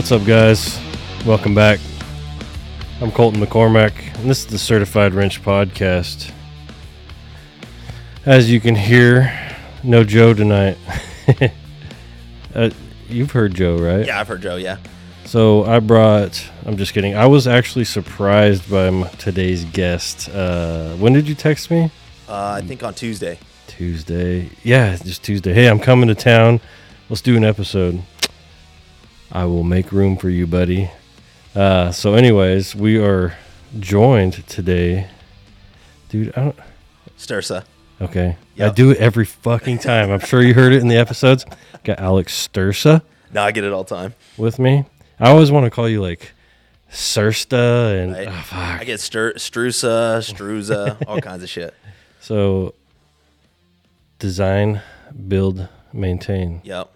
What's up, guys? Welcome back. I'm Colton McCormack, and this is the Certified Wrench Podcast. As you can hear, no Joe tonight. uh, you've heard Joe, right? Yeah, I've heard Joe. Yeah. So I brought. I'm just kidding. I was actually surprised by today's guest. Uh, when did you text me? Uh, I think on Tuesday. Tuesday. Yeah, just Tuesday. Hey, I'm coming to town. Let's do an episode. I will make room for you, buddy. Uh, so, anyways, we are joined today, dude. I don't. Stursa. Okay, I do it every fucking time. I'm sure you heard it in the episodes. Got Alex Stursa No, I get it all the time. with me. I always want to call you like Sursta and Right? oh, fuck. I get Stur- Strusa, Struza, all kinds of shit. So, design, build, maintain. Yep.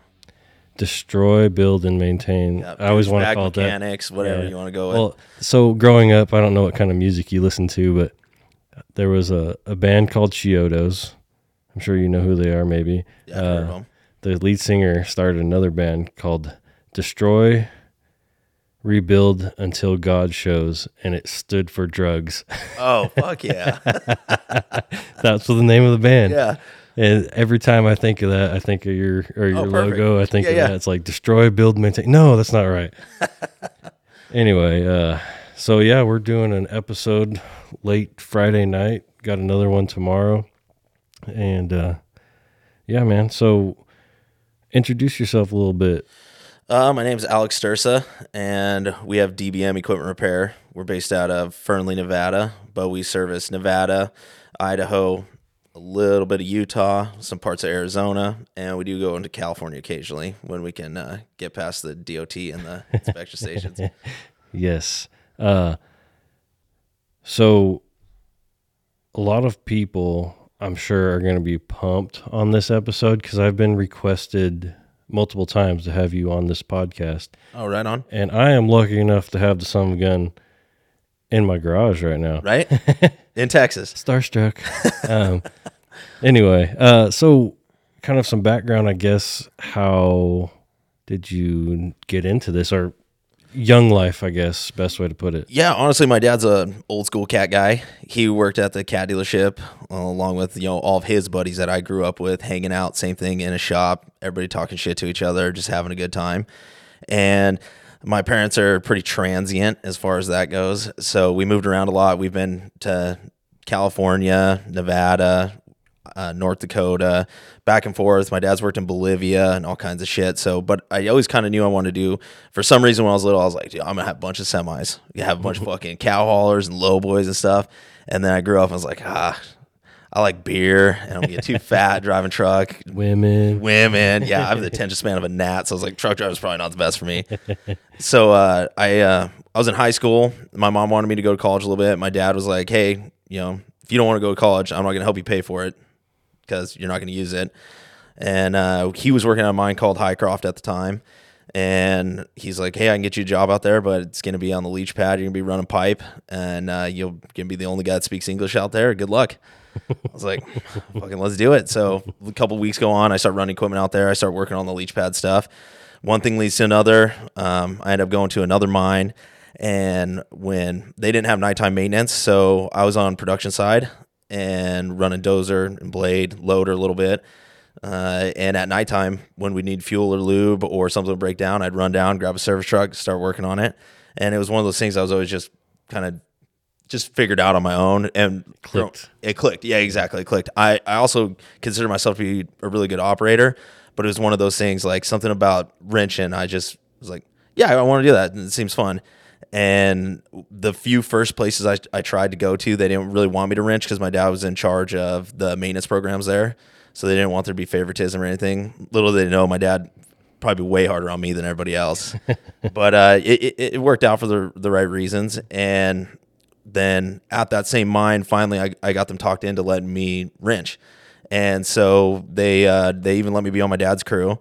Destroy, build, and maintain. yep. I always want to call it that. mechanics, whatever Yeah. you want to go with. Well, so growing up, I don't know what kind of music you listen to, but there was a, a band called Chiodos. I'm sure you know who they are, maybe. yeah, I've heard of uh. The lead singer started another band called Destroy, Rebuild Until God Shows, and it stood for drugs. Oh, fuck yeah. That's the name of the band. yeah. And every time I think of that, I think of your or your Oh, logo. I think Yeah, of yeah. that. It's like destroy, build, maintain. No, that's not right. anyway, uh, so yeah, we're doing an episode late Friday night. Got another one tomorrow, and uh, yeah, man. So introduce yourself a little bit. Uh, my is Alex Stursa, and we have DBM Equipment Repair. We're based out of Fernley, Nevada, but we service Nevada, Idaho, a little bit of Utah, some parts of Arizona, and we do go into California occasionally when we can uh, get past the DOT and the inspection stations. Yes. Uh, so a lot of people, I'm sure, are going to be pumped on this episode because I've been requested multiple times to have you on this podcast. Oh, right on. And I am lucky enough to have the a gun in my garage right now. Right? In Texas. Starstruck. um, anyway, uh, so kind of some background, I guess. How did you get into this, or young life? I guess best way to put it. Yeah, honestly, my dad's a old school cat guy. He worked at the cat dealership uh, along with you know all of his buddies that I grew up with, hanging out, same thing in a shop, everybody talking shit to each other, just having a good time. And my parents are pretty transient as far as that goes, so we moved around a lot. We've been to California, Nevada, uh, North Dakota, back and forth. My dad's worked in Bolivia and all kinds of shit. So, but I always kind of knew I wanted to do. For some reason, when I was little, I was like, Dude, I'm gonna have a bunch of semis, you have a bunch of fucking cow haulers and low boys and stuff. And then I grew up, and I was like, ah, I like beer, and I'm gonna get too fat driving truck. Women. Women, yeah, I have the attention span of a gnat, so I was like, truck driver's probably not the best for me. so uh, I uh, I was in high school. My mom wanted me to go to college a little bit. My dad was like, hey, you know, if you don't want to go to college, I'm not gonna help you pay for it because you're not going to use it. And uh, he was working on a mine called Hycroft at the time. And he's like, hey, I can get you a job out there, but it's going to be on the leach pad. You're going to be running pipe, and uh, you're going to be the only guy that speaks English out there. Good luck. I was like, fucking let's do it. So a couple weeks go on. I start running equipment out there. I start working on the leach pad stuff. One thing leads to another. Um, I end up going to another mine. And when they didn't have nighttime maintenance, so I was on production side and running dozer and blade loader a little bit. Uh, and at nighttime, when we need fuel or lube or something to break down, I'd run down, grab a service truck, start working on it. And it was one of those things I was always just kind of just figured out on my own and Clicked. It clicked. Yeah, exactly. It clicked. I, I also consider myself to be a really good operator, but it was one of those things like something about wrenching. I just was like, yeah, I want to do that. and It seems fun. And the few first places I, I tried to go to, they didn't really want me to wrench because my dad was in charge of the maintenance programs there. So they didn't want there to be favoritism or anything. Little did they know, my dad probably way harder on me than everybody else. but uh, it, it, it worked out for the, the right reasons. And then at that same mine, finally, I, I got them talked into letting me wrench. And so they uh, they even let me be on my dad's crew.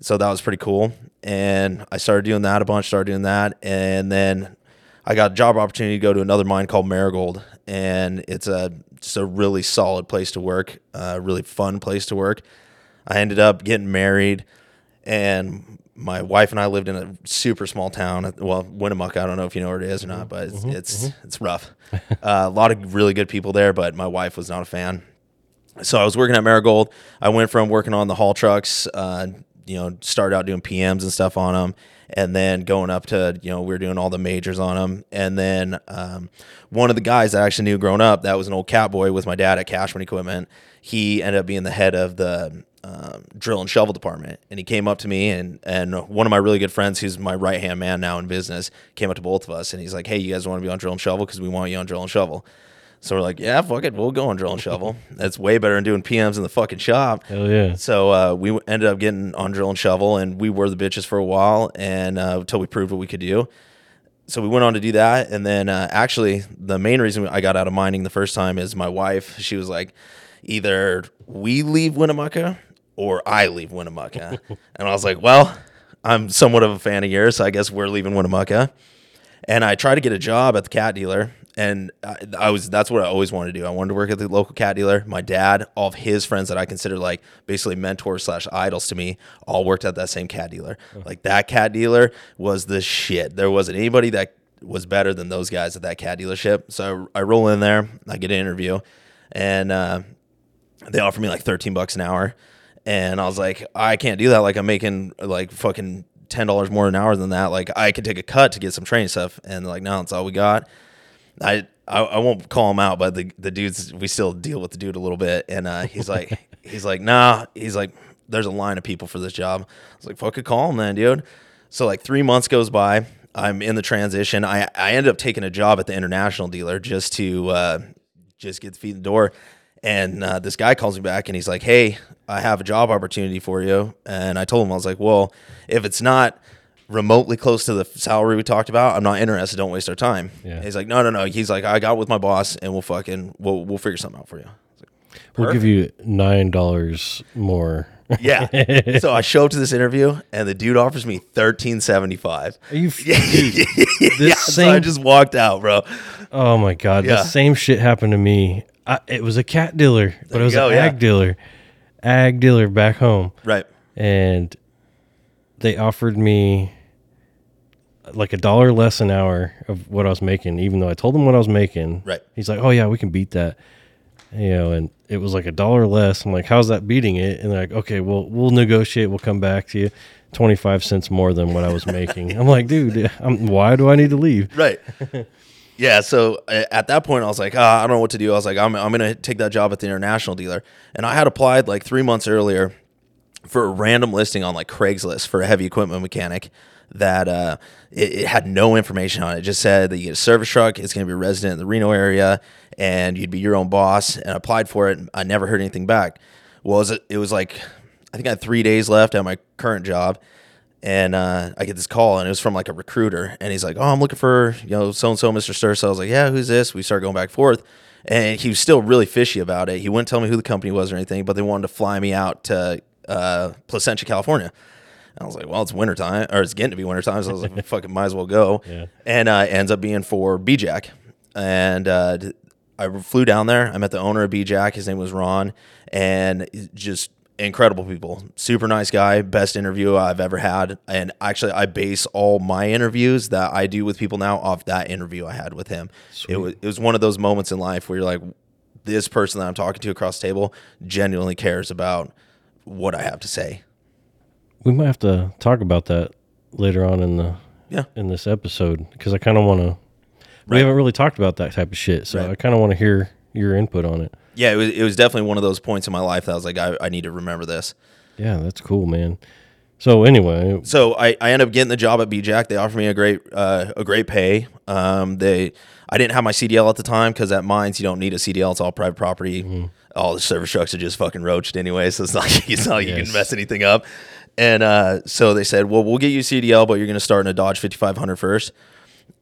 So that was pretty cool. And I started doing that a bunch, started doing that. And then I got a job opportunity to go to another mine called Marigold. And it's a just a really solid place to work, a really fun place to work. I ended up getting married and my wife and I lived in a super small town. Well, Winnemucca. I don't know if you know where it is or not, but it's it's, it's rough. uh, a lot of really good people there, but my wife was not a fan. So I was working at Marigold. I went from working on the haul trucks, uh, you know, started out doing PMs and stuff on them, and then going up to you know we were doing all the majors on them. And then um, one of the guys that I actually knew growing up, that was an old cat boy with my dad at Cashman Equipment. He ended up being the head of the um, drill and shovel department, and he came up to me and and one of my really good friends, who's my right hand man now in business, came up to both of us, and he's like, "Hey, you guys want to be on drill and shovel because we want you on drill and shovel." So we're like, yeah, fuck it, we'll go on drill and shovel. That's way better than doing PMs in the fucking shop. Hell yeah. So uh, we ended up getting on drill and shovel, and we were the bitches for a while, and uh, until we proved what we could do. So we went on to do that, and then uh, actually, the main reason I got out of mining the first time is my wife. She was like, either we leave Winnemucca or I leave Winnemucca, and I was like, well, I'm somewhat of a fan of yours, so I guess we're leaving Winnemucca. And I tried to get a job at the cat dealer, and I, I was that's what I always wanted to do. I wanted to work at the local cat dealer. My dad, all of his friends that I consider like basically mentors slash idols to me, all worked at that same cat dealer. Like that cat dealer was the shit. There wasn't anybody that was better than those guys at that cat dealership. So I, I roll in there, I get an interview, and uh, they offer me like 13 bucks an hour. And I was like, I can't do that. Like I'm making like fucking ten dollars more an hour than that. Like I could take a cut to get some training stuff. And they're like, no, that's all we got. I, I I won't call him out, but the the dudes we still deal with the dude a little bit. And uh, he's like he's like, nah. He's like, there's a line of people for this job. I was like, fuck it, call him then, dude. So like three months goes by. I'm in the transition. I I ended up taking a job at the international dealer just to uh, just get the feet in the door. And uh, this guy calls me back and he's like, "Hey, I have a job opportunity for you." And I told him I was like, "Well, if it's not remotely close to the salary we talked about, I'm not interested. Don't waste our time." Yeah. He's like, "No, no, no." He's like, "I got with my boss and we'll fucking we'll we'll figure something out for you." We'll give you nine dollars more. Yeah. so I show up to this interview and the dude offers me thirteen seventy five. Are you? Dude, this Yeah, so I just walked out, bro. oh my god, Yeah. the same shit happened to me. I, it was a cat dealer, but it was go, an yeah. ag dealer, ag dealer back home, Right. and they offered me like a dollar less an hour of what I was making, even though I told him what I was making. Right. He's like, "Oh yeah, we can beat that." You know, and it was like a dollar less. I'm like, "How's that beating it?" And they're like, "Okay, well, we'll negotiate. We'll come back to you." 25 cents more than what I was making. I'm like, dude, I'm, why do I need to leave? Right. yeah. So at that point, I was like, ah, I don't know what to do. I was like, I'm, I'm going to take that job at the international dealer. And I had applied like three months earlier for a random listing on like Craigslist for a heavy equipment mechanic that uh, it, it had no information on it. It just said that you get a service truck, it's going to be resident in the Reno area, and you'd be your own boss. And I applied for it. And I never heard anything back. Well, it was, it was like, I think I had three days left at my current job. And uh, I get this call, and it was from like a recruiter, and he's like, "Oh, I'm looking for you know so and so, Mr. Sturz." So I was like, "Yeah, who's this?" We start going back and forth, and he was still really fishy about it. He wouldn't tell me who the company was or anything, but they wanted to fly me out to uh, Placentia, California. And I was like, "Well, it's wintertime, or it's getting to be wintertime," so I was like, "Fucking might as well go." Yeah. And uh, ends up being for Bejac, and uh, I flew down there. I met the owner of Bejac. His name was Ron, and just incredible people. Super nice guy. Best interview I've ever had. And actually, I base all my interviews that I do with people now off that interview I had with him. It was it was one of those moments in life where you're like, this person that I'm talking to across the table genuinely cares about what I have to say. We might have to talk about that later on in the Yeah. in this episode because I kind of want to. We haven't really talked about that type of shit, so Right. I kind of want to hear your input on it. Yeah, it was, it was definitely one of those points in my life that I was like, I, I need to remember this. Yeah, that's cool, man. So anyway, so I, I ended up getting the job at Bejac. They offered me a great uh, a great pay. Um, they I didn't have my CDL at the time because at mines you don't need a CDL. It's all private property. All the service trucks are just fucking roached anyway, so it's not it's not like you can mess anything up. And uh, so they said, well, we'll get you CDL, but you're going to start in a Dodge 5500 first.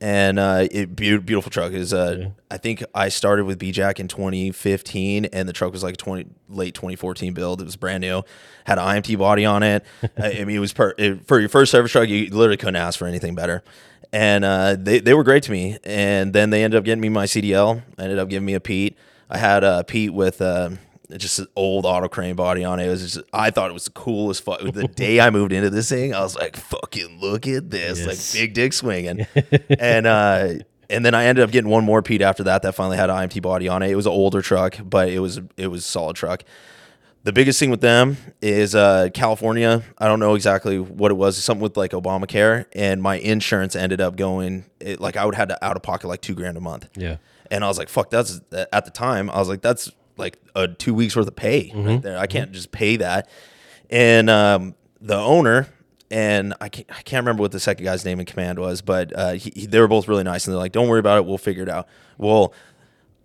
And uh, it be- beautiful truck is. Uh, I think I started with Bejac in 2015, and the truck was like 20 late 2014 build. It was brand new, had an IMT body on it. I I mean, it was per, it, for your first service truck. You literally couldn't ask for anything better. And uh, they they were great to me. And then they ended up getting me my CDL. Ended up giving me a Pete. I had a Pete with uh, just an old auto crane body on it. It was just, I thought it was the coolest. Fu- the day I moved into this thing, I was like, "Fucking look at this!" Yes. Like big dick swinging, and uh, and then I ended up getting one more Pete after that. That finally had an IMT body on it. It was an older truck, but it was it was a solid truck. The biggest thing with them is uh, California. I don't know exactly what it was. Something with like Obamacare, and my insurance ended up going it, like I would have to out of pocket like two grand a month. Yeah. And I was like, fuck, that's at the time, I was like, that's like a two weeks worth of pay right there. I can't just pay that. And um, the owner, and I can't, I can't remember what the second guy's name in command was, but uh, he, he- they were both really nice. And they're like, don't worry about it. We'll figure it out. Well,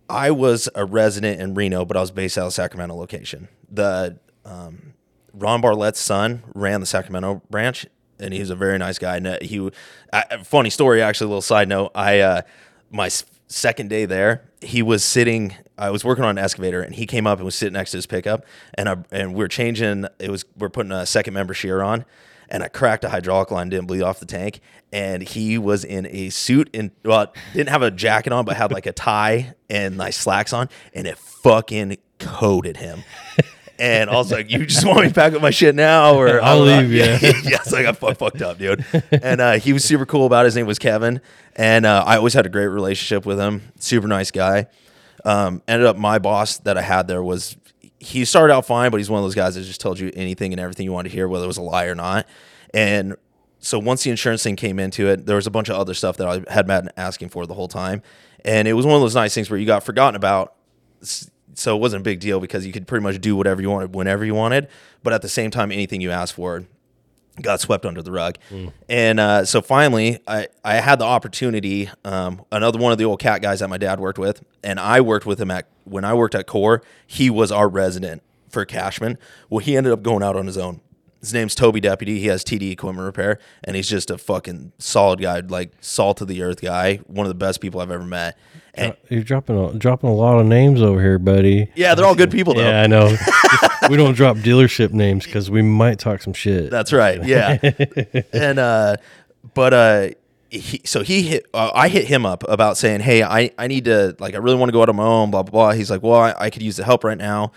I was a resident in Reno, but I was based out of Sacramento location. The um, Ron Barlett's son ran the Sacramento branch, and he was a very nice guy. And uh, he, uh, funny story, actually, a little side note. I uh, my second day there, he was sitting. I was working on an excavator, and he came up and was sitting next to his pickup, and I and we are changing. It was we're putting a second member shear on, and I cracked a hydraulic line, didn't bleed off the tank, and he was in a suit and well, didn't have a jacket on, but had like a tie and nice slacks on, and it fucking coated him. And I was like, "You just want me to pack up my shit now, or I'll I don't leave, know." yeah. yes, I got fuck, fucked up, dude. And uh, he was super cool about. It. His name was Kevin, and uh, I always had a great relationship with him. Super nice guy. Um, ended up my boss that I had there was he started out fine, but he's one of those guys that just told you anything and everything you wanted to hear, whether it was a lie or not. And so once the insurance thing came into it, there was a bunch of other stuff that I had been asking for the whole time, and it was one of those nice things where you got forgotten about. So it wasn't a big deal because you could pretty much do whatever you wanted whenever you wanted, but at the same time, anything you asked for got swept under the rug. And uh, so finally, I, I had the opportunity. Um, another one of the old cat guys that my dad worked with, and I worked with him at when I worked at Coeur. He was our resident for Cashman. Well, he ended up going out on his own. His name's Toby Deputy. He has TD Equipment Repair, and he's just a fucking solid guy, like salt of the earth guy. One of the best people I've ever met. And You're dropping a, dropping a lot of names over here, buddy. yeah, they're all good people though. Yeah, I know. we don't drop dealership names because we might talk some shit. That's right. Yeah. and uh but uh he, so he hit uh, I hit him up about saying, "Hey, I I need to like I really want to go out on my own, blah blah blah." He's like, "Well, I, I could use the help right now."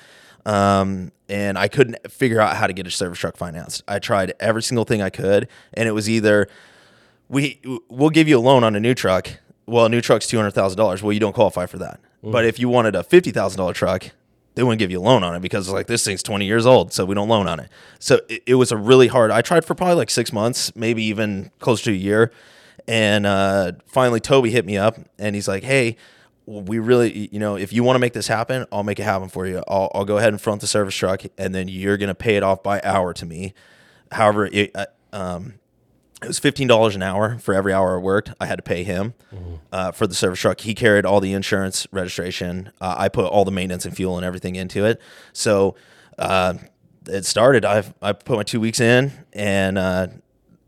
Um and I couldn't figure out how to get a service truck financed. I tried every single thing I could and it was either we we'll give you a loan on a new truck. Well, a new truck's two hundred thousand dollars. Well, you don't qualify for that. But if you wanted a fifty thousand dollar truck, they wouldn't give you a loan on it because like this thing's twenty years old, so we don't loan on it. So it, it was a really hard. I tried for probably like six months, maybe even close to a year, and uh, finally Toby hit me up and he's like, "Hey." We really, you know, if you want to make this happen, I'll make it happen for you. I'll, I'll go ahead and front the service truck, and then you're gonna pay it off by hour to me. However, it, uh, um, it was fifteen dollars an hour for every hour I worked. I had to pay him uh, for the service truck. He carried all the insurance, registration. Uh, I put all the maintenance and fuel and everything into it. So uh, it started. I I put my two weeks in, and uh,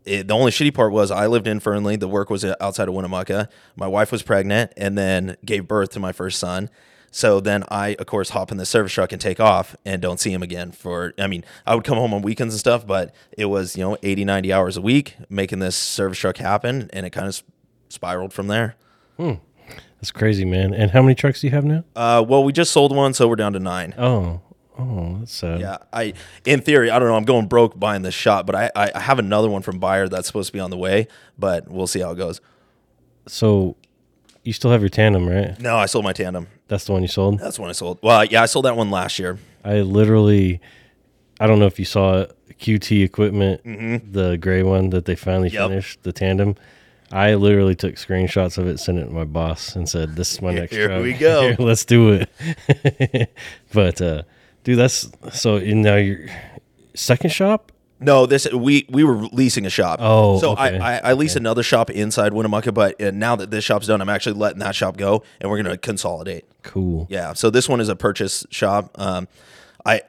it, the only shitty part was I lived in Fernley. The work was outside of Winnemucca. My wife was pregnant, and then gave birth to my first son. So then I, of course, hop in the service truck and take off and don't see him again for, I mean, I would come home on weekends and stuff, but it was, you know, 80, 90 hours a week making this service truck happen. And it kind of spiraled from there. That's crazy, man. And how many trucks do you have now? Uh, well, we just sold one, so we're down to nine. Oh, oh, that's sad. Yeah, I in theory, I don't know. I'm going broke buying this shop, but I, I I have another one from Buyer that's supposed to be on the way, but we'll see how it goes. So you still have your tandem, right? No, I sold my tandem. That's the one you sold. That's when I sold. Well, yeah, I sold that one last year. I literally, I don't know if you saw it, QT equipment, the gray one that they finally Mm-hmm. Yep. finished, the tandem. I literally took screenshots of it, sent it to my boss, and said, "This is my next Here truck. we go." Here, let's do it." but, uh, dude, that's so. In now your second shop. No, this we we were leasing a shop. Oh, so okay. I, I I leased another shop inside Winnemucca, but uh, now that this shop's done, I'm actually letting that shop go, and we're gonna consolidate. Cool. Yeah. So this one is a purchase shop. Um, I,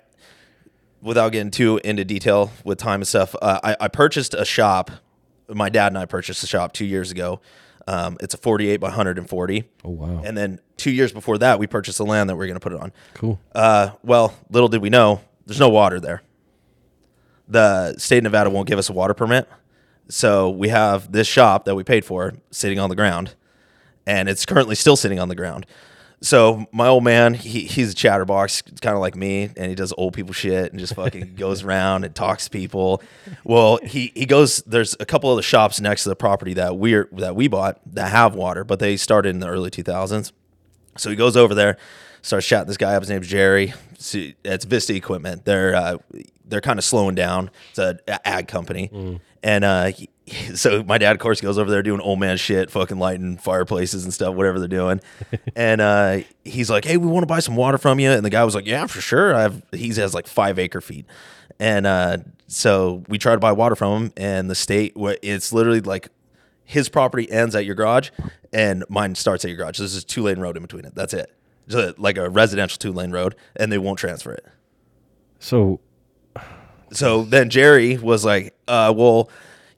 without getting too into detail with time and stuff, uh, I, I purchased a shop. My dad and I purchased a shop two years ago. Um, it's a 48 by 140. Oh wow. And then two years before that, we purchased the land that we're going to put it on. cool. Uh, well, little did we know, there's no water there. The state of Nevada won't give us a water permit. So we have this shop that we paid for sitting on the ground, and it's currently still sitting on the ground. So my old man, he, he's a chatterbox, kind of like me, and he does old people shit and just fucking goes around and talks to people. Well, he he goes. There's a couple of the shops next to the property that we're that we bought that have water, but they started in the early 2000s. So he goes over there, starts chatting this guy up. His name's Jerry. It's Vista Equipment. They're uh, they're kind of slowing down. It's a a ag company, and uh, he- so my dad, of course, goes over there doing old man shit, fucking lighting fireplaces and stuff, whatever they're doing. and uh, he's like, "Hey, we want to buy some water from you." And the guy was like, "Yeah, for sure." I have. He has like five acre feet, and uh, so we try to buy water from him, and the state, it's literally like his property ends at your garage and mine starts at your garage. This is two lane road in between it. That's it. So like a residential two lane road, and they won't transfer it. So So then Jerry was like, uh, well,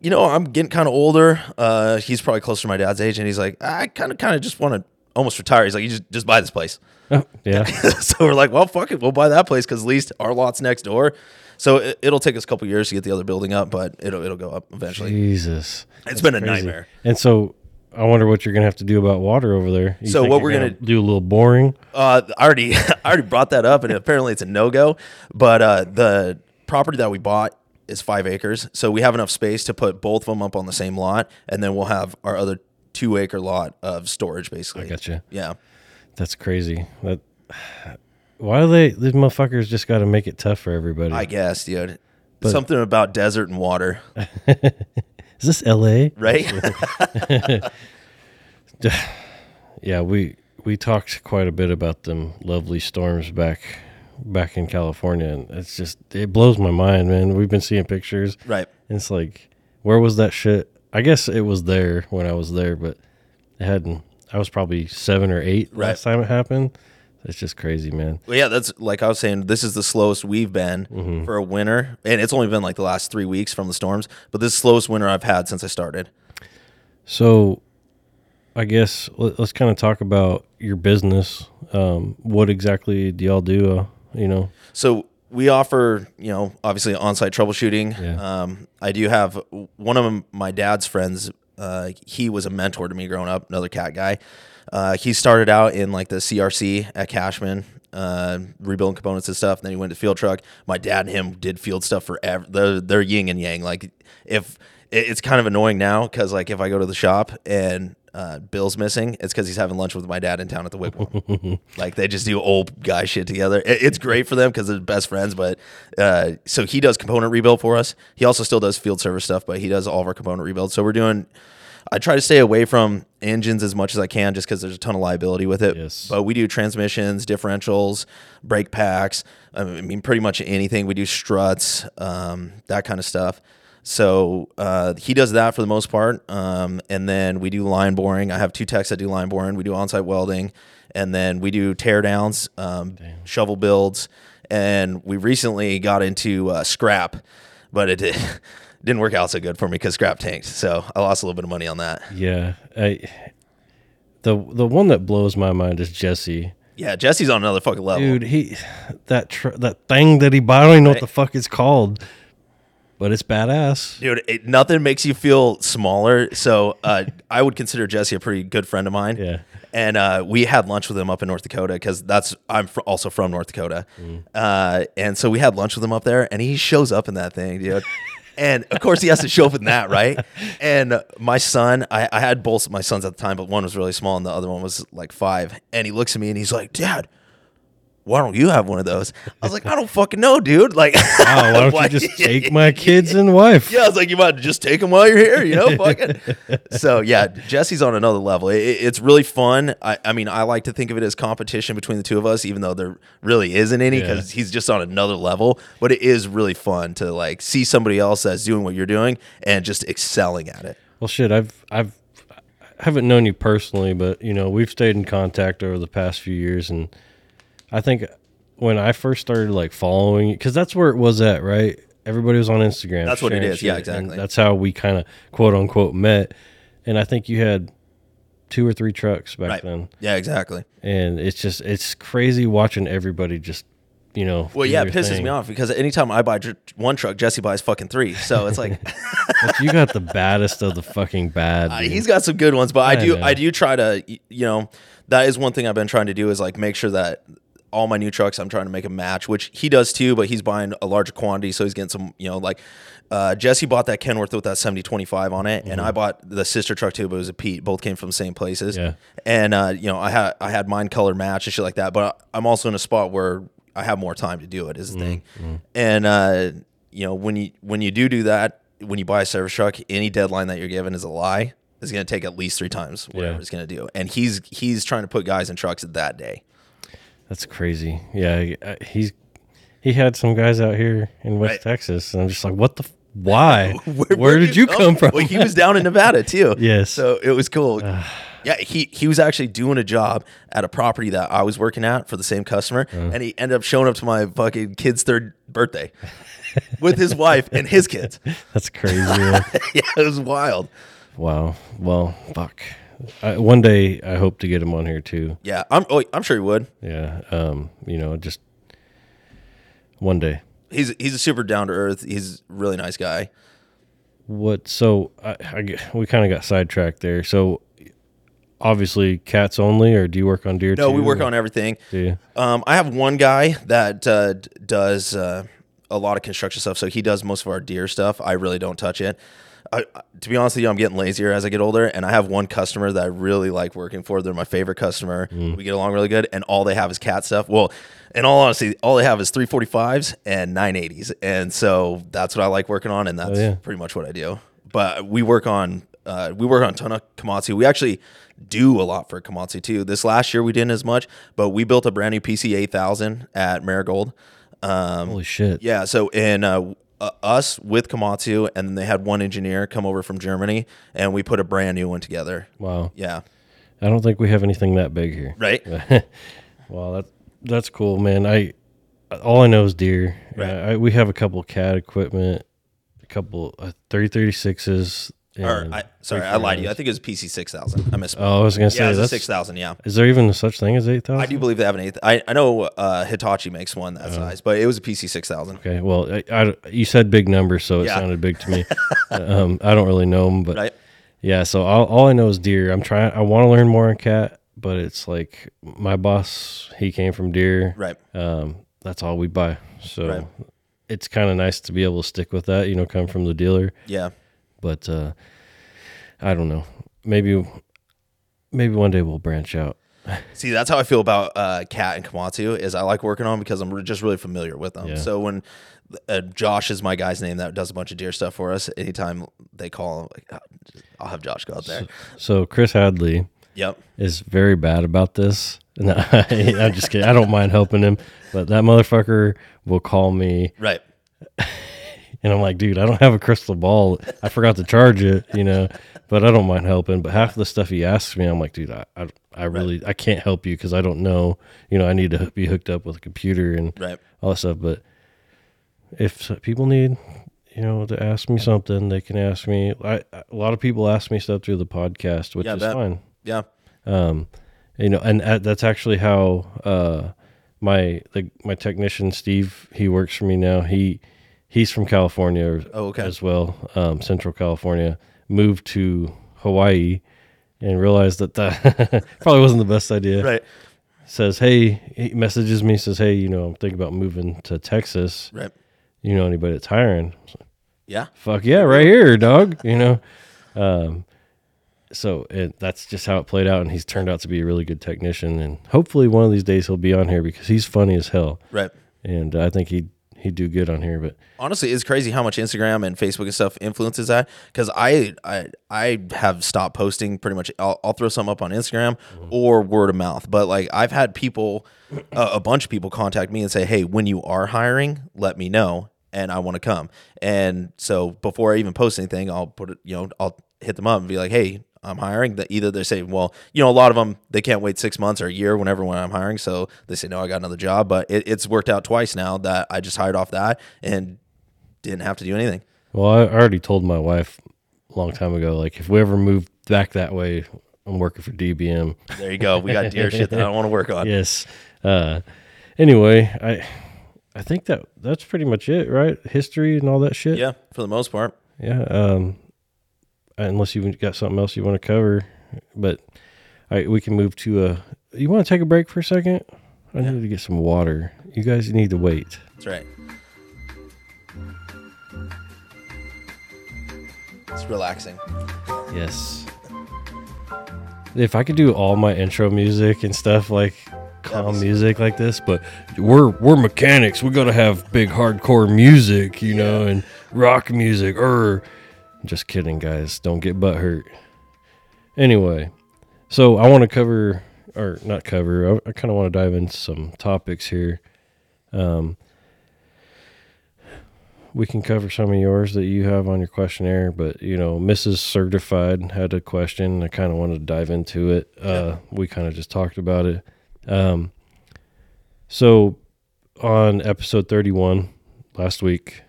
you know, I'm getting kind of older. Uh, he's probably closer to my dad's age, and he's like, I kind of, kind of just want to almost retire. He's like, you just, just buy this place. oh, yeah, so we're like, well, fuck it, we'll buy that place because at least our lot's next door. So it, it'll take us a couple years to get the other building up, but it'll it'll go up eventually. Jesus, It's been a crazy. nightmare. And so I wonder what you're gonna have to do about water over there. You So what we're gonna- do a little boring. Uh, I already I already brought that up, and apparently it's a no go. But uh, the property that we bought is five acres, so we have enough space to put both of them up on the same lot, and then we'll have our other two acre lot of storage, basically. I gotcha. Yeah, That's crazy. That why do they? These motherfuckers just got to make it tough for everybody. I guess, dude. Something about desert and water, Is this L.A.? right? Yeah, we we talked quite a bit about them lovely storms back back in California, and it's just it blows my mind, man. We've been seeing pictures. right. and It's like, where was that shit? I guess it was there when I was there, but it hadn't. I was probably seven or eight Right. last time it happened. It's just crazy, man. Well, yeah, that's like I was saying. This is the slowest we've been Mm-hmm. for a winter, and it's only been like the last three weeks from the storms. But this is the slowest winter I've had since I started. So, I guess let, us kind of talk about your business. Um, what exactly do y'all do? You know, So we offer, you know, obviously on-site troubleshooting. Yeah. Um, I do have one of my dad's friends. Uh, he was a mentor to me growing up. Another cat guy. Uh, he started out in like the CRC at Cashman, uh, rebuilding components and stuff. then he went to field truck. My dad and him did field stuff forever. They're, they're yin and yang. Like if it's kind of annoying now because like if I go to the shop and uh, Bill's missing, it's because he's having lunch with my dad in town at the Wigwam. like they just do old guy shit together. It- it's great for them because they're best friends. But uh, so he does component rebuild for us. He also still does field service stuff, but he does all of our component rebuild. So we're doing. I try to stay away from engines as much as I can, just because there's a ton of liability with it. Yes. But we do transmissions, differentials, brake packs. I mean, pretty much anything. We do struts, um, that kind of stuff. So uh, he does that for the most part, um, and then we do line boring. I have two techs that do line boring. We do on-site welding, and then we do tear downs, um, shovel builds, and we recently got into uh, scrap, but it did, didn't work out so good for me because scrap tanked. So I lost a little bit of money on that. yeah. I the the one that blows my mind is Jesse. Yeah, Jesse's on another fucking level. Dude, he that tr- that thing that he bought. I don't even know what the fuck it's called, but it's badass. Dude, it, nothing makes you feel smaller. So uh, I would consider Jesse a pretty good friend of mine. Yeah. And uh, we had lunch with him up in North Dakota because that's I'm fr- also from North Dakota. Uh, and so we had lunch with him up there, and he shows up in that thing, dude. and of course, he has to show up in that, right? And my son, I, I had both my sons at the time, but one was really small and the other one was like five. And he looks at me and he's like, "Dad." Why don't you have one of those? I was like, I don't fucking know, dude. Like, Wow, why don't why- you just take my kids and wife? yeah, I was like, you might just take them while you're here, you know, fucking. so yeah, Jesse's on another level. It, it- it's really fun. I, I mean, I like to think of it as competition between the two of us, even though there really isn't any Yeah. because he's just on another level. But it is really fun to like see somebody else that's doing what you're doing and just excelling at it. Well, shit, I've I've I haven't known you personally, but you know we've stayed in contact over the past few years, and I think when I first started like following, because that's where it was at, right? Everybody was on Instagram. That's what it is. yeah, exactly. That's how we kind of quote unquote met, and I think you had two or three trucks back Right. then, Yeah, exactly. and it's just it's crazy watching everybody just you know. Well, yeah, it pisses thing. me off because anytime I buy one truck, Jesse buys fucking three. So it's like But you got the baddest of the fucking bad. Uh, he's got some good ones, but I, I do know. I do try to you know that is one thing I've been trying to do is like make sure that all my new trucks I'm trying to make a match, which he does too, but he's buying a larger quantity, so he's getting some you know like uh, Jesse bought that Kenworth with that 7025 on it, and I bought the sister truck too, but it was a Pete. Both came from the same places, Yeah. And uh, you know I had I had mine color match and shit like that, but I'm also in a spot where I have more time to do it. Is the thing, and uh, you know when you when you do do that, when you buy a service truck, any deadline that you're given is a lie. It's going to take at least three times whatever Yeah. it's going to do, and he's he's trying to put guys in trucks that day. That's crazy. Yeah, he's he had some guys out here in West Right. Texas, and I'm just like, what the? f- Why? Where, did you come, from? Well, he was down in Nevada too. Yes. so it was cool. yeah, he he was actually doing a job at a property that I was working at for the same customer, and he ended up showing up to my fucking kid's third birthday with his wife and his kids. That's crazy. yeah, it was wild. wow. Well, fuck. I, one day I hope to get him on here too. Yeah, I'm oh, I'm sure he would. Yeah. Um. You know, just one day. He's he's a super down to earth. He's a really nice guy. What? So I, I we kind of got sidetracked there. So obviously cats only, or do you work on Deere? No, too, we work or on everything. You? Um, I have one guy that uh, does uh, a lot of construction stuff, so he does most of our Deere stuff. I really don't touch it. I, to be honest with you, I'm getting lazier as I get older, and I have one customer that I really like working for. They're my favorite customer. We get along really good, and all they have is cat stuff. Well, in all honesty, all they have is 345s and 980s, and so that's what I like working on, and that's yeah. pretty much what I do. But we work on uh, we work on a ton of Komatsu. We actually do a lot for Komatsu too. This last year we didn't as much, but we built a brand new PC 8000 at Marigold. Um, Holy shit. yeah, so in uh, uh, us with Komatsu, and then they had one engineer come over from Germany, and we put a brand new one together. Wow. Yeah, I don't think we have anything that big here. right. Well, that that's cool, man. I all I know is Deere. Right. Uh, I, we have a couple of cat equipment, a couple uh, thirty thirty sixes. Or I, sorry, I lied to you. I think it was PC 6000. I missed. Oh, I was gonna say yeah, a that's. 6000. Yeah. Is there even such thing as eight thousand? I do believe they have an eighth. I, I know uh, Hitachi makes one that size, but it was a PC 6000. Okay, well, I, I- you said big numbers, so it Yeah. sounded big to me. um, I don't really know them, but Right. yeah. So all, all I know is Deere. I'm trying. I want to learn more on cat, but it's like my boss. He came from Deere. Right. Um, that's all we buy. So Right. it's kind of nice to be able to stick with that. You know, come from the dealer. Yeah. But uh, I don't know. Maybe maybe one day we'll branch out. See, that's how I feel about uh, Cat and Komatsu. Is I like working on because I'm just really familiar with them. Yeah. So when uh, Josh is my guy's name that does a bunch of Deere stuff for us, anytime they call, him, like, "Ah, I'll have Josh go out there. So Chris Hadley Yep. is very bad about this. And I, I'm just kidding. I don't mind helping him, but that motherfucker will call me, Right. And I'm like, dude, I don't have a crystal ball. I forgot to charge it, you know. But I don't mind helping. But half of the stuff he asks me, I'm like, dude, I, I, I really, I can't help you because I don't know. You know, I need to be hooked up with a computer and Right. all that stuff. But if people need, you know, to ask me something, they can ask me. I, a lot of people ask me stuff through the podcast, which Yeah, is bet. fine. Yeah. Um, you know, and uh, that's actually how uh, my the, my technician Steve he works for me now. He he's from California Oh, okay. as well, um, Central California. Moved to Hawaii and realized that that probably wasn't the best idea. Right. Says, hey, he messages me says, hey, you know, I'm thinking about moving to Texas. Right. You know anybody that's hiring? Yeah. fuck yeah, right here, dog. You know, um, so it, that's just how it played out, and he's turned out to be a really good technician, and hopefully one of these days he'll be on here because he's funny as hell, Right. and I think he'd he'd do good on here. But Honestly, it's crazy how much Instagram and Facebook and stuff influences that. Because I, I, I have stopped posting pretty much. I'll, I'll throw some up on Instagram or word of mouth. But like I've had people, uh, a bunch of people contact me and say, "Hey, when you are hiring, let me know, and I want to come." And so before I even post anything, I'll put it. You know, I'll hit them up and be like, "Hey." I'm hiring. That either they say, well, you know, a lot of them they can't wait six months or a year whenever when I'm hiring, so they say, no, I got another job. But it, it's worked out twice now that I just hired off that and didn't have to do anything. well, I already told my wife a long time ago, like if we ever move back that way, I'm working for DBM. There you go. We got Deere shit that I don't want to work on. yes. Uh, anyway, I I think that that's pretty much it, right? History and all that shit. Yeah, for the most part. Yeah. Um, unless you've got something else you want to cover, but all right, we can move to a. You want to take a break for a second? I need to get some water. You guys need to wait. That's right. It's relaxing. Yes. If I could do all my intro music and stuff like calm music like this, but we're we're mechanics. We gotta have big hardcore music, you know, and rock music. Or just kidding, guys. Don't get butt hurt. Anyway, so I want to cover or not cover. I, I kind of want to dive into some topics here. Um, we can cover some of yours that you have on your questionnaire, but you know, Mrs. Certified had a question. I kind of wanted to dive into it. Uh, we kind of just talked about it. Um, so on episode 31 last week,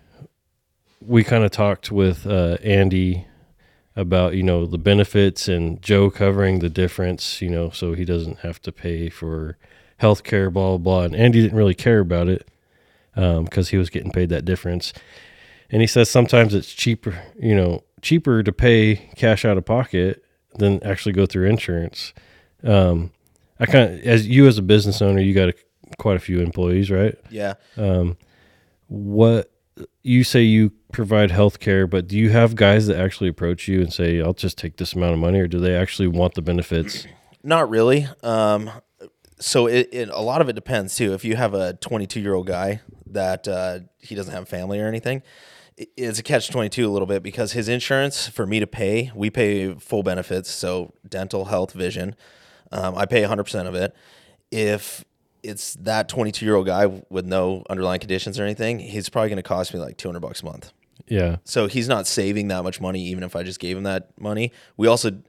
we kind of talked with uh, Andy about you know the benefits and Joe covering the difference. You know, so he doesn't have to pay for health care, blah blah blah. And Andy didn't really care about it because he was getting paid that difference. And he says sometimes it's cheaper, you know, cheaper to pay cash out of pocket than actually go through insurance. Um, I kind of, as you as a business owner, you got a, quite a few employees, right? Yeah. What you say you provide health care, but do you have guys that actually approach you and say, I'll just take this amount of money, or do they actually want the benefits? Not really. Um, so it, it a lot of it depends too. If you have a 22 year old guy that uh, he doesn't have family or anything, it's a catch 22 a little bit because his insurance for me to pay, we pay full benefits, so dental, health, vision. Um, I pay 100% of it. If it's that 22 year old guy with no underlying conditions or anything, he's probably going to cost me like 200 bucks a month. Yeah. So he's not saving that much money, even if I just gave him that money. We also,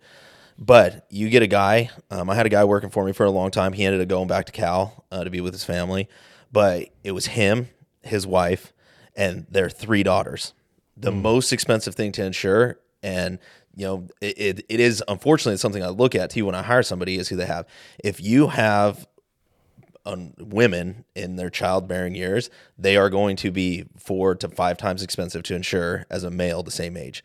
but you get a guy. Um, I had a guy working for me for a long time. He ended up going back to Cal uh, to be with his family, but it was him, his wife, and their three daughters. The most expensive thing to insure, and you know, it, it, it is unfortunately something I look at too when I hire somebody is who they have. If you have on women in their childbearing years, they are going to be four to five times expensive to insure as a male the same age.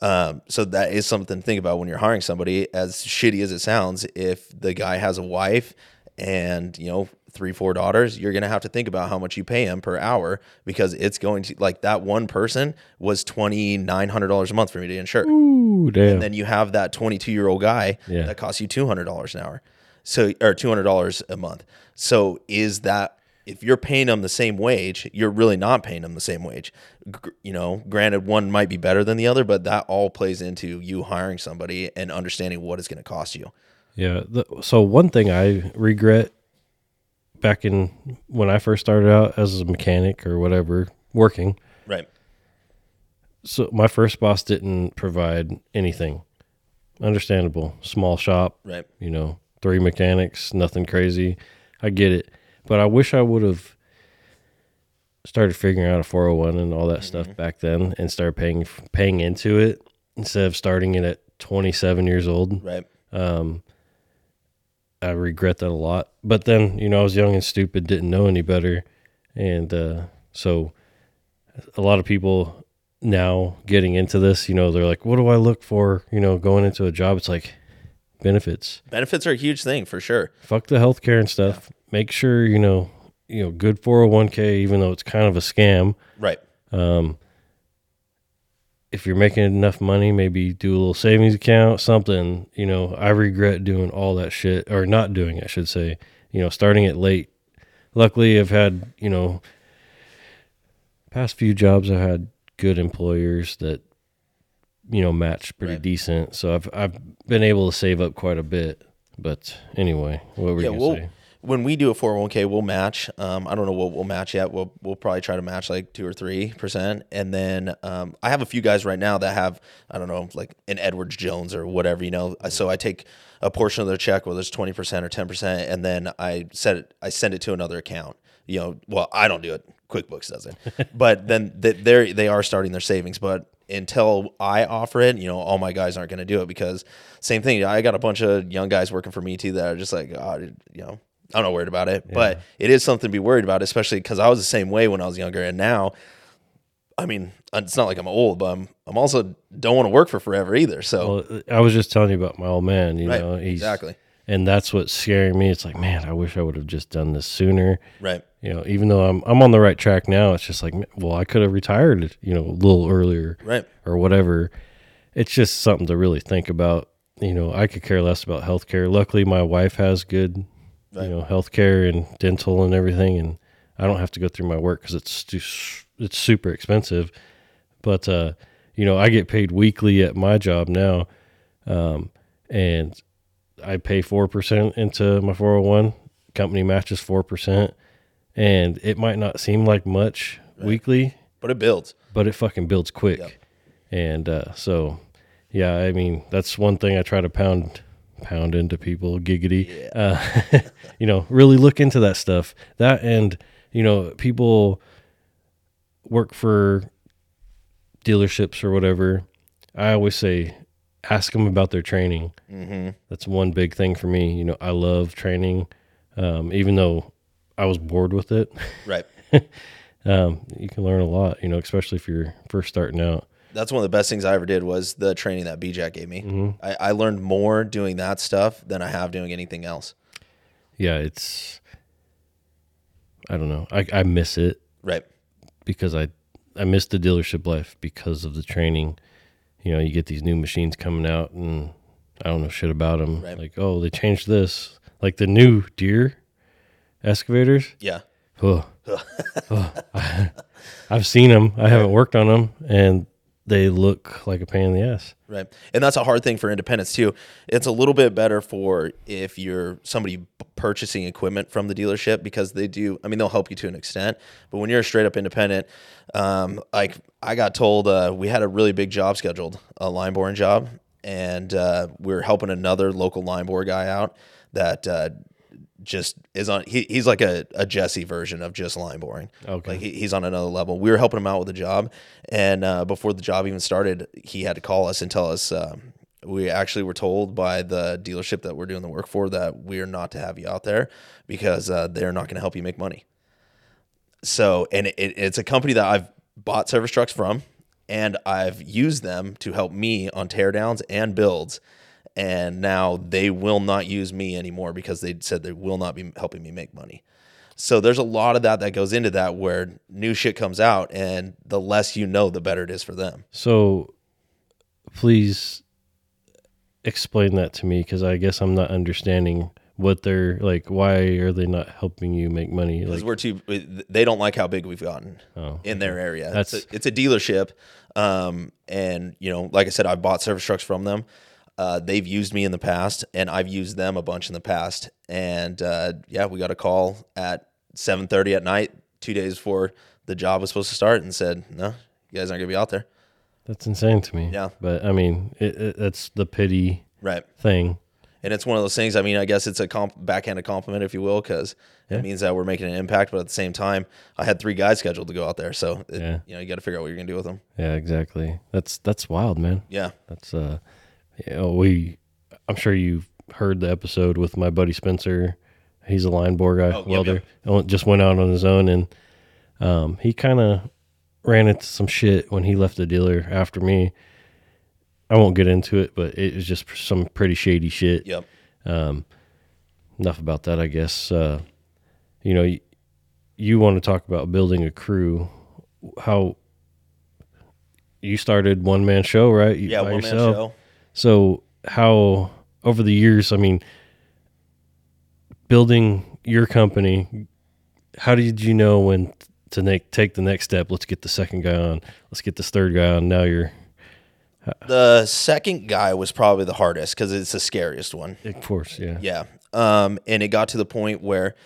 Um, so that is something to think about when you're hiring somebody. As shitty as it sounds, if the guy has a wife and you know three, four daughters, you're gonna have to think about how much you pay him per hour because it's going to like that one person was twenty nine hundred dollars a month for me to insure Ooh, damn. And then you have that 22 year old guy Yeah. that costs you $200 an hour so or $200 a month so is that if you're paying them the same wage you're really not paying them the same wage Gr- you know granted one might be better than the other but that all plays into you hiring somebody and understanding what it's going to cost you Yeah. The, so one thing I regret back in when I first started out as a mechanic or whatever working. right So my first boss didn't provide anything. Understandable. Small shop, right you know, three mechanics, nothing crazy. I get it. But I wish I would have started figuring out a 401 and all that stuff back then and started paying paying into it instead of starting it at 27 years old. right Um, I regret that a lot. But then, you know, I was young and stupid, didn't know any better. And uh, so a lot of people now getting into this, you know, they're like, what do I look for? You know, going into a job, it's like benefits. benefits are a huge thing for sure Fuck the healthcare and stuff. Make sure, you know, you know, good 401k, even though it's kind of a scam. right Um If you're making enough money, maybe do a little savings account, something. You know, I regret doing all that shit or not doing, it, I should say. You know, starting it late. Luckily, I've had you know, past few jobs I've had good employers that you know match pretty Right. decent. So I've I've been able to save up quite a bit. But anyway, what were yeah you we'll say? when we do a 401k we'll match um, i don't know what we'll match yet we'll, we'll probably try to match like 2 or 3% and then um, i have a few guys right now that have i don't know like an edwards jones or whatever you know so i take a portion of their check whether it's 20% or 10% and then i set it i send it to another account you know well i don't do it quickbooks does it but then they're they are starting their savings but until I offer it, you know, all my guys aren't going to do it because same thing. I got a bunch of young guys working for me too that are just like, oh, you know, I'm not worried about it, but it is something to be worried about, especially because I was the same way when I was younger, and now, I mean, it's not like I'm old, but I'm I'm also don't want to work for forever either. So Well, I was just telling you about my old man. You right, know, he's exactly, and that's what's scaring me. It's like, man, I wish I would have just done this sooner. right, You know, even though I'm I'm on the right track now, it's just like, well, I could have retired, you know, a little earlier right, or whatever. It's just something to really think about. You know, I could care less about healthcare. Luckily, my wife has good, Right. you know, healthcare and dental and everything, and I don't have to go through my work because it's too, it's super expensive. But uh, you know, I get paid weekly at my job now, um, and I pay four percent into my four hundred one. Company matches four percent, and it might not seem like much weekly, but it builds. but it fucking builds quick. Yep. And uh, so, yeah, I mean, that's one thing I try to pound pound into people. Giggity, uh, you know, really look into that stuff. That and you know, people work for dealerships or whatever. I always say, ask them about their training. Mm-hmm. That's one big thing for me. You know, I love training, um, even though I was bored with it. Right. um, you can learn a lot. You know, especially if you're first starting out. That's one of the best things I ever did was the training that Bejac gave me. Mm-hmm. I, I learned more doing that stuff than I have doing anything else. yeah, it's I don't know. I I miss it Right. because I I miss the dealership life because of the training. You know, you get these new machines coming out and I don't know shit about them. Right. Like, oh, they changed this. Like the new Deere excavators. Yeah. Oh, oh, I, I've seen them. I haven't worked on them, and they look like a pain in the ass. Right. And that's a hard thing for independents too. It's a little bit better for if you're somebody purchasing equipment from the dealership because they do, I mean, they'll help you to an extent. But when you're a straight up independent, um, like I got told uh, we had a really big job scheduled, a line boring job. And uh, we are helping another local line bore guy out that uh, just is on, he, he's like a, a Jesse version of just line boring. Okay. Like he, he's on another level. We were helping him out with a job, and uh, before the job even started, he had to call us and tell us. Um, we actually were told by the dealership that we're doing the work for that we're not to have you out there because uh, they're not going to help you make money. So, and it, it's a company that I've bought service trucks from, and I've used them to help me on teardowns and builds. And now they will not use me anymore because they said they will not be helping me make money. So there's a lot of that that goes into that where new shit comes out, and the less you know, the better it is for them. So, please explain that to me because I guess I'm not understanding what they're like. Why are they not helping you make money? Because Like, we're too, they don't like how big we've gotten oh, in their area. That's- it's, a, it's a dealership, um, and you know, like I said, I bought service trucks from them. Uh, they've used me in the past, and I've used them a bunch in the past. And uh, yeah, we got a call at 7:30 at night, two days before the job was supposed to start, and said, "No, you guys aren't gonna be out there." that's insane to me. Yeah. but I mean, it, it, that's the pity Right. thing. And it's one of those things. I mean, I guess it's a comp- backhanded compliment, if you will, because Yeah. it means that we're making an impact. But at the same time, I had three guys scheduled to go out there, so it, Yeah. you know you got to figure out what you're gonna do with them. Yeah, exactly. That's that's wild, man. Yeah, That's uh, you know, we. I'm sure you've heard the episode with my buddy Spencer. He's a line bore guy, Oh, welder. yep. Just went out on his own, and um, he kind of ran into some shit when he left the dealer after me. I won't get into it, but it was just some pretty shady shit. yep, Um, enough about that, I guess. Uh, you know, you, you want to talk about building a crew. How you started one man show, right? You- yeah. One man show. So how over the years, I mean, building your company, how did you know when to make, take the next step? Let's get the second guy on. Let's get this third guy on. Now you're, The second guy was probably the hardest because it's the scariest one. of course, yeah. Yeah. Um, and it got to the point where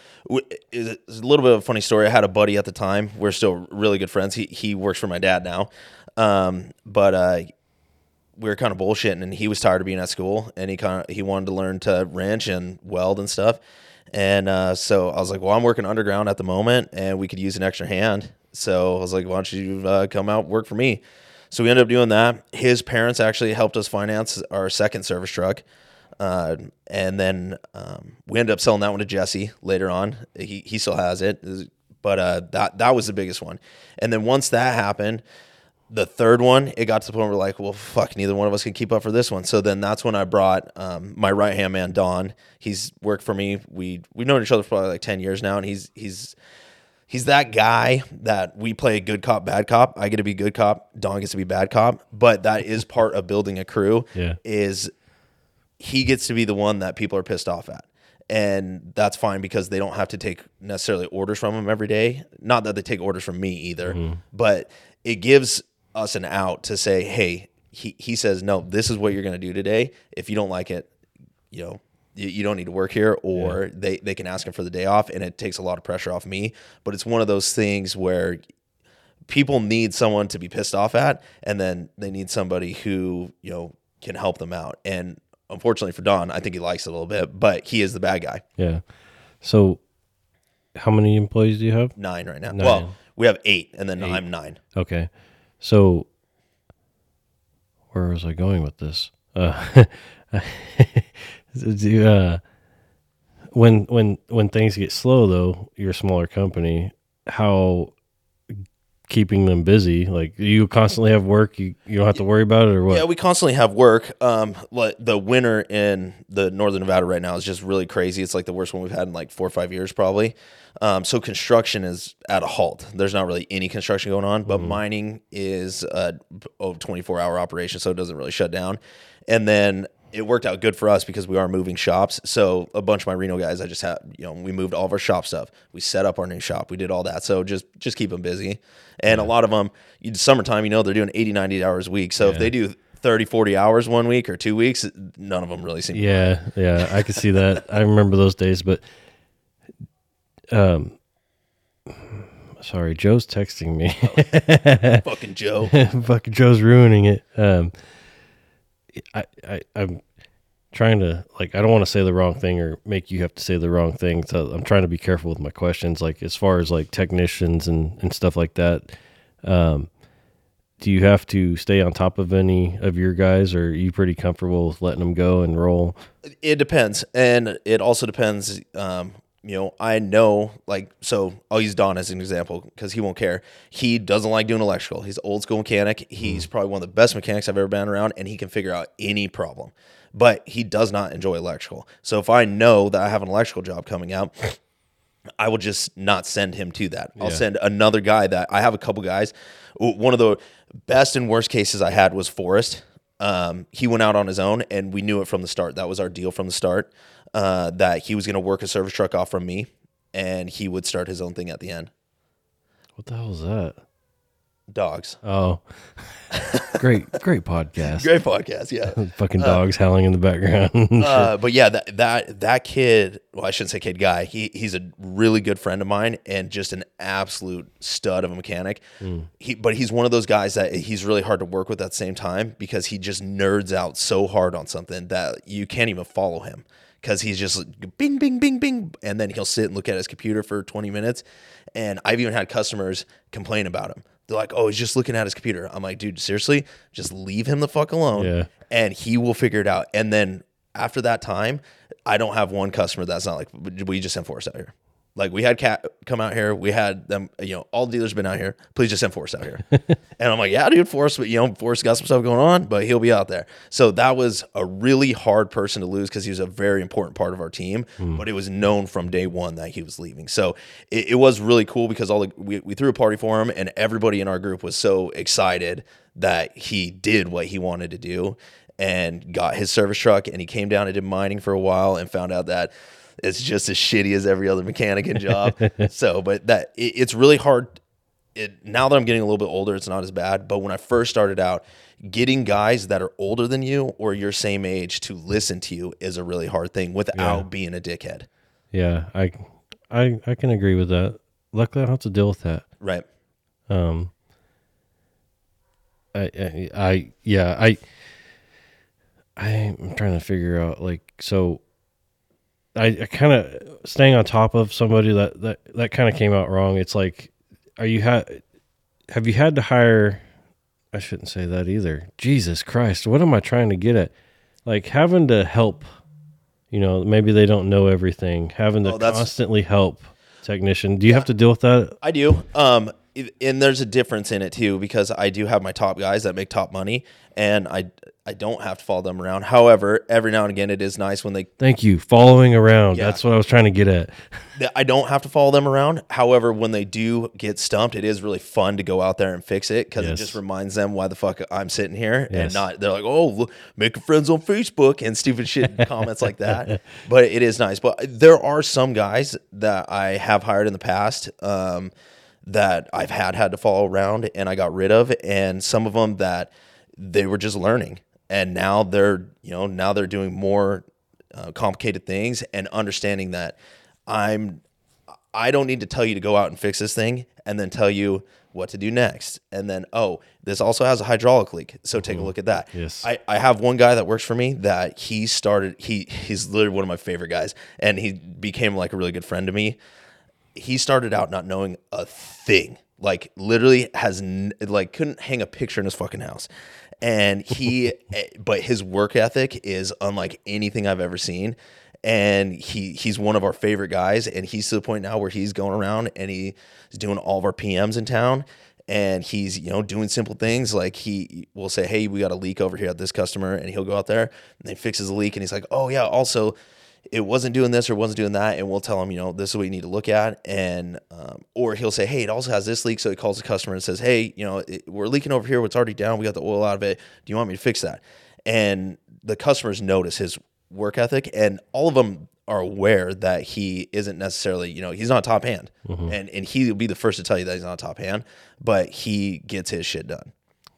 it's a little bit of a funny story. I had a buddy at the time. We're still really good friends. He he works for my dad now. Um, but uh, we were kind of bullshitting, and he was tired of being at school, and he kind of he wanted to learn to wrench and weld and stuff. And uh, so I was like, well, I'm working underground at the moment, and we could use an extra hand. So I was like, why don't you uh, come out work for me? So we ended up doing that. His parents actually helped us finance our second service truck. Uh, and then um, we ended up selling that one to Jesse later on. He he still has it, but uh, that that was the biggest one. And then once that happened, the third one, it got to the point where we're like, well, fuck, neither one of us can keep up for this one. So then that's when I brought um, my right hand man, Don. He's worked for me. We we've known each other for probably like ten years now, and he's he's he's that guy that we play good cop, bad cop. I get to be good cop. Don gets to be bad cop. But that is part of building a crew. Yeah. Is he gets to be the one that people are pissed off at. And that's fine because they don't have to take necessarily orders from him every day. Not that they take orders from me either, but it gives us an out to say, hey, he, he says, no, this is what you're going to do today. If you don't like it, you know, you, you don't need to work here, or they, they can ask him for the day off. And it takes a lot of pressure off me. But it's one of those things where people need someone to be pissed off at, and then they need somebody who, you know, can help them out. And unfortunately for Don, I think he likes it a little bit, but he is the bad guy. Yeah. So, how many employees do you have? Nine right now. Nine. Well, we have eight, and then I'm nine. Okay. So, where was I going with this? Uh, uh, when when when things get slow, though, you're a smaller company. How keeping them busy? Like you constantly have work. You you don't have to worry about it, or what? Yeah, we constantly have work. Um, like the winter in the northern Nevada right now is just really crazy. It's like the worst one we've had in like four or five years, probably. Um, so construction is at a halt. There's not really any construction going on, but mining is a oh, 24 hour operation, so it doesn't really shut down. And then it worked out good for us because we are moving shops. So a bunch of my Reno guys, I just had, you know, we moved all of our shop stuff. We set up our new shop. We did all that. So just just keep them busy. And a lot of them, you, summertime, you know, they're doing 80, 90 hours a week. So if they do 30, 40 hours one week or two weeks, none of them really seem Yeah, yeah, I could see that. I remember those days, but um sorry, Joe's texting me. fucking Joe. Fucking Joe's ruining it. Um I, I I'm trying to like I don't want to say the wrong thing or make you have to say the wrong thing. So I'm trying to be careful with my questions like as far as like technicians and and stuff like that. Um do you have to stay on top of any of your guys or are you pretty comfortable with letting them go and roll? it depends and it also depends um you know i know like so i'll use don as an example because he won't care he doesn't like doing electrical he's an old school mechanic he's probably one of the best mechanics i've ever been around and he can figure out any problem but he does not enjoy electrical so if i know that i have an electrical job coming out I will just not send him to that. I'll Yeah. send another guy that I have a couple guys. One of the best and worst cases I had was Forrest. Um, he went out on his own, and we knew it from the start. That was our deal from the start. Uh, that he was going to work a service truck off from me, and he would start his own thing at the end. What the hell is that? Dogs, Oh, great, great podcast. great podcast, yeah. Fucking dogs howling in the background. uh, but yeah, that that that kid. Well, I shouldn't say kid guy. He he's a really good friend of mine and just an absolute stud of a mechanic. He but he's one of those guys that he's really hard to work with at the same time because he just nerds out so hard on something that you can't even follow him because he's just like, bing bing bing bing and then he'll sit and look at his computer for 20 minutes and i've even had customers complain about him they're like oh he's just looking at his computer i'm like dude seriously just leave him the fuck alone Yeah. and he will figure it out. And then after that time, I don't have one customer that's not like we just send Forrest out here. Like we had Cat come out here, we had them, you know, all the dealers been out here. Please just send Forrest out here. and I'm like, yeah, dude, Forrest, but you know, Forrest got some stuff going on, but he'll be out there. So that was a really hard person to lose because he was a very important part of our team. Hmm. But it was known from day one that he was leaving. So it, it was really cool because all the, we, we threw a party for him, and everybody in our group was so excited that he did what he wanted to do and got his service truck and he came down and did mining for a while and found out that it's just as shitty as every other mechanic and job. so, but that it, it's really hard. It, now that I'm getting a little bit older, it's not as bad. But when I first started out, getting guys that are older than you or your same age to listen to you is a really hard thing without being a dickhead. yeah, I, I, I can agree with that. Luckily, I don't have to deal with that. Right. Um, I, I, I yeah, I, I'm trying to figure out like so. I, I kind of staying on top of somebody that that that kind of came out wrong. It's like, are you had have you had to hire? I shouldn't say that either. Jesus Christ, what am I trying to get at? Like having to help You know, maybe they don't know everything. Having to Oh, constantly help technician. Do you have to deal with that? I do. Um, and there's a difference in it too because I do have my top guys that make top money, and I I don't have to follow them around. However, every now and again, it is nice when they Thank you. Following around. Yeah. That's what I was trying to get at. I don't have to follow them around. However, when they do get stumped, it is really fun to go out there and fix it because it just reminds them why the fuck I'm sitting here Yes. and not. They're like, oh, look, making friends on Facebook and stupid shit comments like that. But it is nice. But there are some guys that I have hired in the past. Um, that I've had had to follow around and I got rid of, and some of them that they were just learning, and now they're you know now they're doing more uh, complicated things and understanding that I'm I don't need to tell you to go out and fix this thing and then tell you what to do next. And then, oh, this also has a hydraulic leak. So take a look at that. Yes. I, I have one guy that works for me that he started, he he's literally one of my favorite guys. And he became like a really good friend to me. He started out not knowing a thing. Like literally has n- like couldn't hang a picture in his fucking house. And he eh, but his work ethic is unlike anything I've ever seen. And he he's one of our favorite guys and he's to the point now where he's going around and he's doing all of our PMs in town. And he's you know doing simple things like he will say hey we got a leak over here at this customer and he'll go out there and he fixes the leak and he's like oh yeah also it wasn't doing this or wasn't doing that and we'll tell him you know this is what you need to look at and um, or he'll say hey it also has this leak so he calls the customer and says hey you know it, we're leaking over here it's already down we got the oil out of it do you want me to fix that? And the customers notice his work ethic and all of them are aware that he isn't necessarily you know he's not top hand. And and he will be the first to tell you that he's not top hand but he gets his shit done.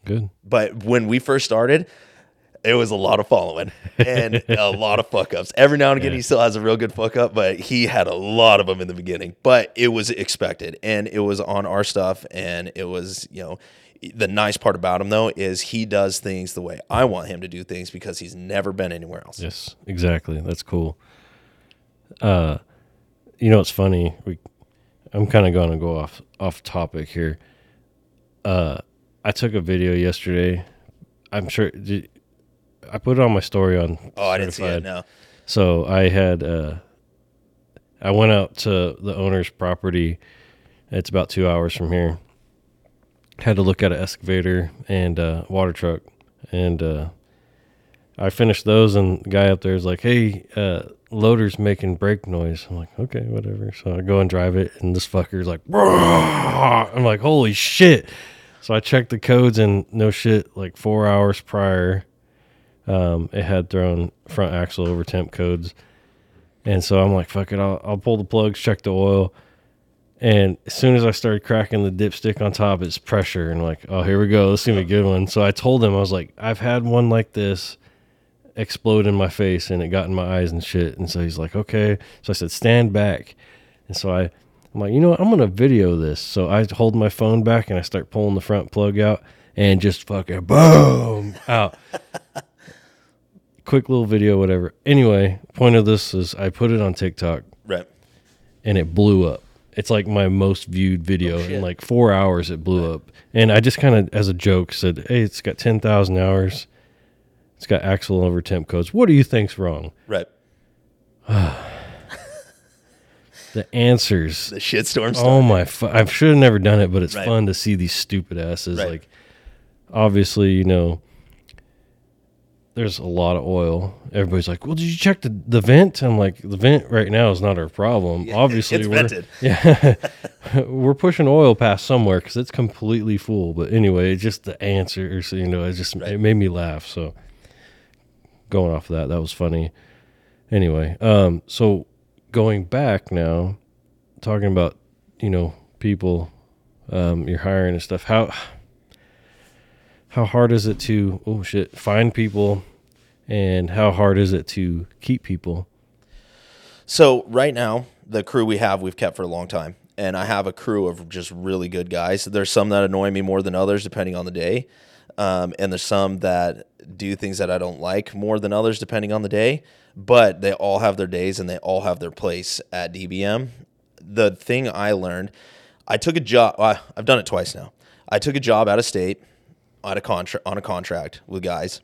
Good. but when we first started it was a lot of following and a lot of fuck ups. Every now and again, he still has a real good fuck up, but he had a lot of them in the beginning. But it was expected and it was on our stuff. And it was, you know, the nice part about him though is he does things the way I want him to do things because he's never been anywhere else. Yes, exactly. That's cool. Uh, you know, it's funny. We, I'm kind of going to go off off topic here. Uh, I took a video yesterday. I'm sure did, I put it on my story on. Oh, I didn't see it. No. So I had uh, I went out to the owner's property. It's about two hours from here. Had to look at an excavator and a water truck, and uh, I finished those. And the guy up there is like, "Hey, uh, loader's making brake noise." I'm like, "Okay, whatever." So I go and drive it, and this fucker's like, "Brrrr." I'm like, "Holy shit!" So I checked the codes, and no shit, like four hours prior, um, it had thrown front axle over temp codes. And so I'm like, fuck it, I'll, I'll pull the plugs, check the oil. And as soon as I started cracking the dipstick on top, it's pressure. And like, oh, here we go. This is going to be a good one. So I told him, I was like, I've had one like this explode in my face and it got in my eyes and shit. And so he's like, okay. So I said, stand back. And so I, I'm like, you know what? I'm going to video this. So I hold my phone back and I start pulling the front plug out and just fucking boom out quick little video, whatever. Anyway, point of this is I put it on TikTok Right. and it blew up. It's like my most viewed video oh, in shit. like four hours. It blew up, and I just kind of, as a joke, said, "Hey, it's got ten thousand hours. It's got axle over temp codes. What do you think's wrong?" Right. The answers. The shitstorm Oh my! Fu- I should have never done it, but it's Right. fun to see these stupid asses. Right. Like, obviously, you know, there's a lot of oil. Everybody's like, "Well, did you check the, the vent?" I'm like, "The vent right now is not our problem. obviously, it's we're vented. yeah, we're pushing oil past somewhere because it's completely full." But anyway, it's just the answers. You know, it just Right. it made me laugh. So going off of that, that was funny. Anyway, um, so going back now, talking about you know people um, you're hiring and stuff. How how hard is it to oh shit find people, and how hard is it to keep people? So right now, the crew we have, we've kept for a long time, and I have a crew of just really good guys. There's some that annoy me more than others, depending on the day, um, and there's some that do things that I don't like more than others, depending on the day. But they all have their days, and they all have their place at DBM. The thing I learned, I took a job. I've done it twice now. I took a job out of state, on a contract on a contract with guys,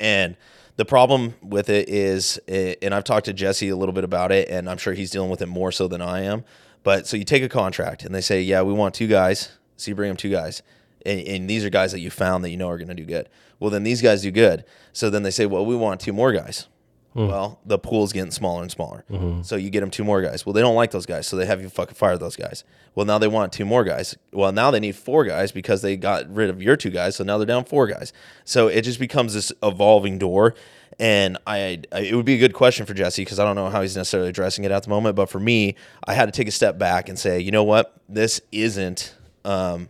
and The problem with it is, eh, and I've talked to Jesse a little bit about it, and I'm sure he's dealing with it more so than I am. But so you take a contract, and they say, yeah, we want two guys. So you bring them two guys, and, and these are guys that you found that you know are going to do good. Well, then these guys do good. So then they say, well, we want two more guys. Well, the pool's getting smaller and smaller. So you get them two more guys. Well, they don't like those guys, so they have you fucking fire those guys. Well, now they want two more guys. Well, now they need four guys because they got rid of your two guys, so now they're down four guys. So it just becomes this evolving door. And I, I it would be a good question for Jesse because I don't know how he's necessarily addressing it at the moment. But for me, I had to take a step back and say, you know what, this isn't um,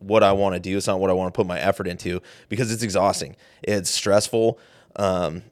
what I want to do. It's not what I want to put my effort into because it's exhausting. It's stressful. Um,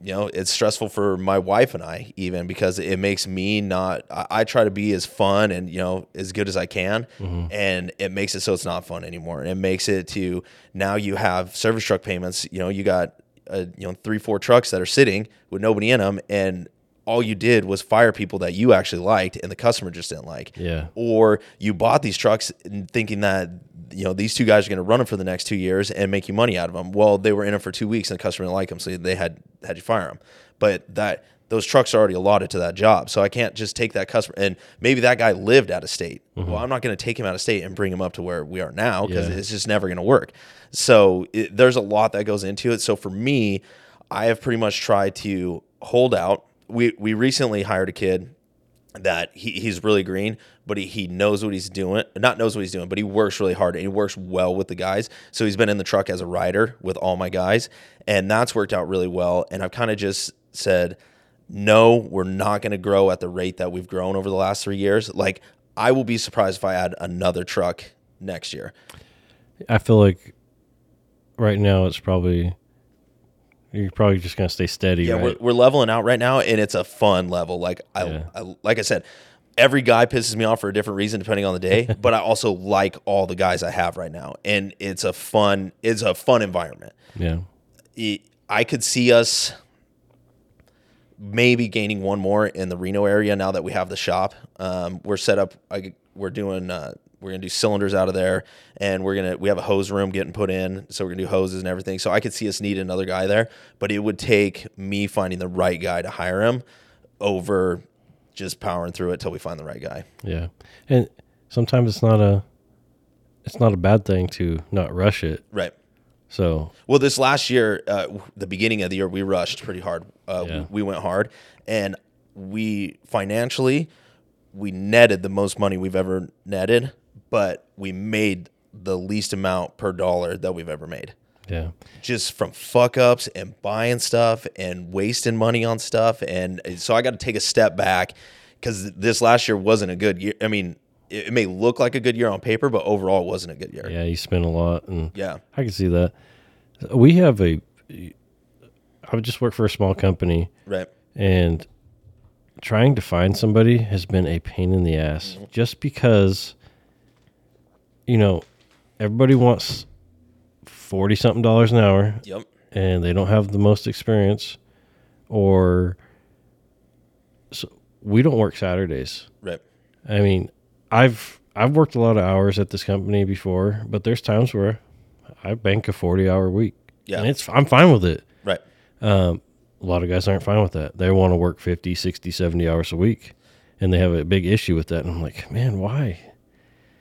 you know, it's stressful for my wife and I even because it makes me not. I, I try to be as fun and you know as good as I can, and it makes it so it's not fun anymore. And it makes it to now you have service truck payments. You know, you got uh, you know three four trucks that are sitting with nobody in them, and all you did was fire people that you actually liked and the customer just didn't like Yeah. or you bought these trucks thinking that you know these two guys are going to run them for the next two years and make you money out of them. Well, they were in it for two weeks and the customer didn't like them, so they had had you fire them. But that those trucks are already allotted to that job, so I can't just take that customer and maybe that guy lived out of state. Mm-hmm. Well, I'm not going to take him out of state and bring him up to where we are now because Yeah. it's just never going to work. So it, there's a lot that goes into it. So for me, I have pretty much tried to hold out. We we recently hired a kid that he, he's really green, but he, he knows what he's doing. Not knows what he's doing, but he works really hard and he works well with the guys. So he's been in the truck as a rider with all my guys, and that's worked out really well. And I've kind of just said, no, we're not going to grow at the rate that we've grown over the last three years. Like I will be surprised if I add another truck next year. I feel like right now it's probably you're probably just gonna stay steady. Yeah, right? we're, we're leveling out right now, and it's a fun level. Like I, Yeah. I, like I said, every guy pisses me off for a different reason depending on the day. but I also like all the guys I have right now, and it's a fun, it's a fun environment. yeah. It- I could see us maybe gaining one more in the Reno area now that we have the shop. Um, we're set up. I, we're doing. Uh, we're gonna do cylinders out of there, and we're gonna we have a hose room getting put in, so we're gonna do hoses and everything. So I could see us need another guy there, but it would take me finding the right guy to hire him over just powering through it till we find the right guy. Yeah. And sometimes it's not a it's not a bad thing to not rush it. Right. So Well, this last year, uh, the beginning of the year, we rushed pretty hard. Uh, Yeah. we, we went hard, and we financially we netted the most money we've ever netted, but we made the least amount per dollar that we've ever made. yeah. Just from fuck ups and buying stuff and wasting money on stuff, and so I got to take a step back because this last year wasn't a good year. I mean, it, may look like a good year on paper, but overall, it wasn't a good year. Yeah, you spent a lot and Yeah. I can see that. We have a I would just work for a small company Right. and trying to find somebody has been a pain in the ass Mm-hmm. just because you know everybody wants 40 something dollars an hour Yep. and they don't have the most experience or so we don't work saturdays Right. i mean i've i've worked a lot of hours at this company before but there's times where i bank a 40 hour week Yeah. and it's i'm fine with it Right. um, a lot of guys aren't fine with that. They want to work 50, 60, 70 hours a week. And they have a big issue with that. And I'm like, man, why?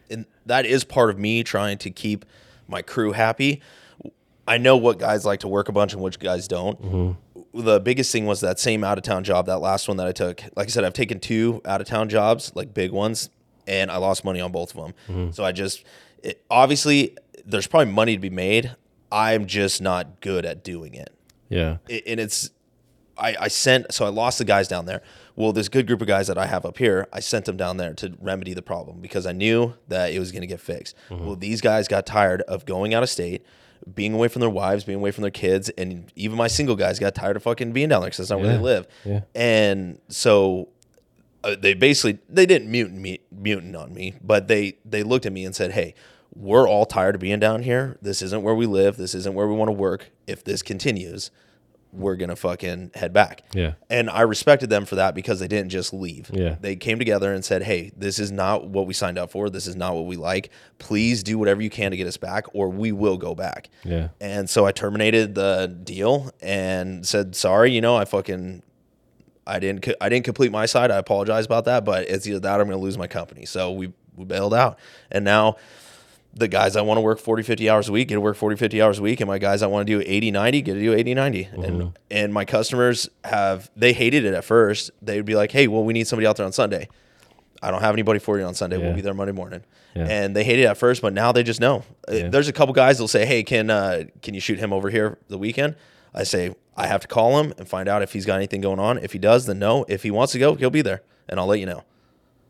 And that is part of me trying to keep my crew happy. I know what guys like to work a bunch and which guys don't. Mm-hmm. The biggest thing was that same out of town job, that last one that I took. Like I said, I've taken two out of town jobs, like big ones, and I lost money on both of them. Mm-hmm. So I just, it, obviously, there's probably money to be made. I'm just not good at doing it Yeah. it- and it's I, I sent so I lost the guys down there. Well, this good group of guys that I have up here, I sent them down there to remedy the problem because I knew that it was going to get fixed. Well, these guys got tired of going out of state, being away from their wives, being away from their kids, and even my single guys got tired of fucking being down there because that's not where they live. Yeah. And so uh, they basically they didn't mutant me mutant on me, but they they looked at me and said, "Hey, we're all tired of being down here. This isn't where we live. This isn't where we want to work. If this continues, we're gonna fucking head back. Yeah. And I respected them for that because they didn't just leave. Yeah. They came together and said, Hey, this is not what we signed up for. This is not what we like. Please do whatever you can to get us back, or we will go back. Yeah. And so I terminated the deal and said, sorry, you know, I fucking I didn't co- I didn't complete my side. I apologize about that, but it's either that or I'm going to lose my company. So we we bailed out. And now the guys I want to work 40 50 hours a week get to work 40 50 hours a week and my guys I want to do 80 90 get to do 80 90. And and my customers have they hated it at first. They would be like, "Hey, well we need somebody out there on Sunday." I don't have anybody for you on Sunday. We'll be there Monday morning. Yeah. And they hated it at first, but now they just know. Uh, Yeah. There's a couple guys that'll say, "Hey, can uh, can you shoot him over here the weekend?" I say, "I have to call him and find out if he's got anything going on. If he does, then no. If he wants to go, he'll be there, and I'll let you know."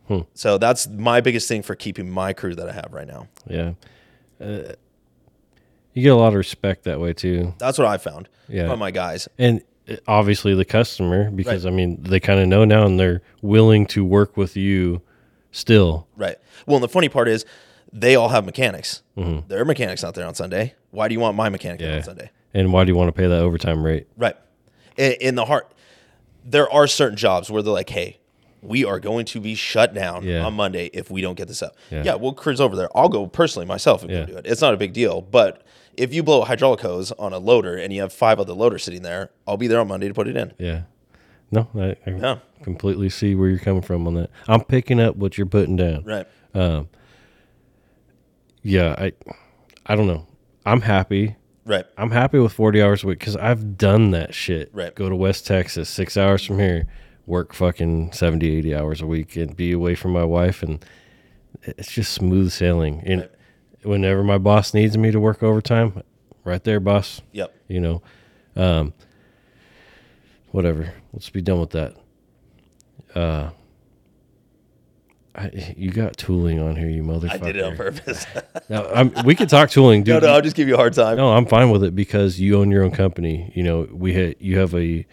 Hmm. So that's my biggest thing for keeping my crew that I have right now. Yeah. Uh, you get a lot of respect that way too. That's what I found Yeah. from my guys. And uh, obviously the customer, because I mean, they kind of know now and they're willing to work with you still. Right. Well, and the funny part is, they all have mechanics. Mm-hmm. Their mechanics not there on Sunday. Why do you want my mechanic Yeah. on Sunday? And why do you want to pay that overtime rate? Right. In, in the heart, there are certain jobs where they're like, hey, we are going to be shut down Yeah. on Monday if we don't get this up. Yeah. Yeah, we'll cruise over there. I'll go personally myself and Yeah. do it. It's not a big deal. But if you blow a hydraulic hose on a loader and you have five other loaders sitting there, I'll be there on Monday to put it in. Yeah. No, I, I Yeah. completely see where you're coming from on that. I'm picking up what you're putting down. Right. Um, yeah, I, I don't know. I'm happy. Right. I'm happy with 40 hours a week because I've done that shit. Right. Go to West Texas, six hours from here, work fucking 70, 80 hours a week and be away from my wife. And it's just smooth sailing. And whenever my boss needs me to work overtime, right there, boss, Yep. you know, um, whatever. Let's be done with that. Uh, I, you got tooling on here, you motherfucker. I did it on purpose. Now, I'm, we could talk tooling, dude. no, no, I'll just give you a hard time. No, I'm fine with it because you own your own company. You know, we ha- you have a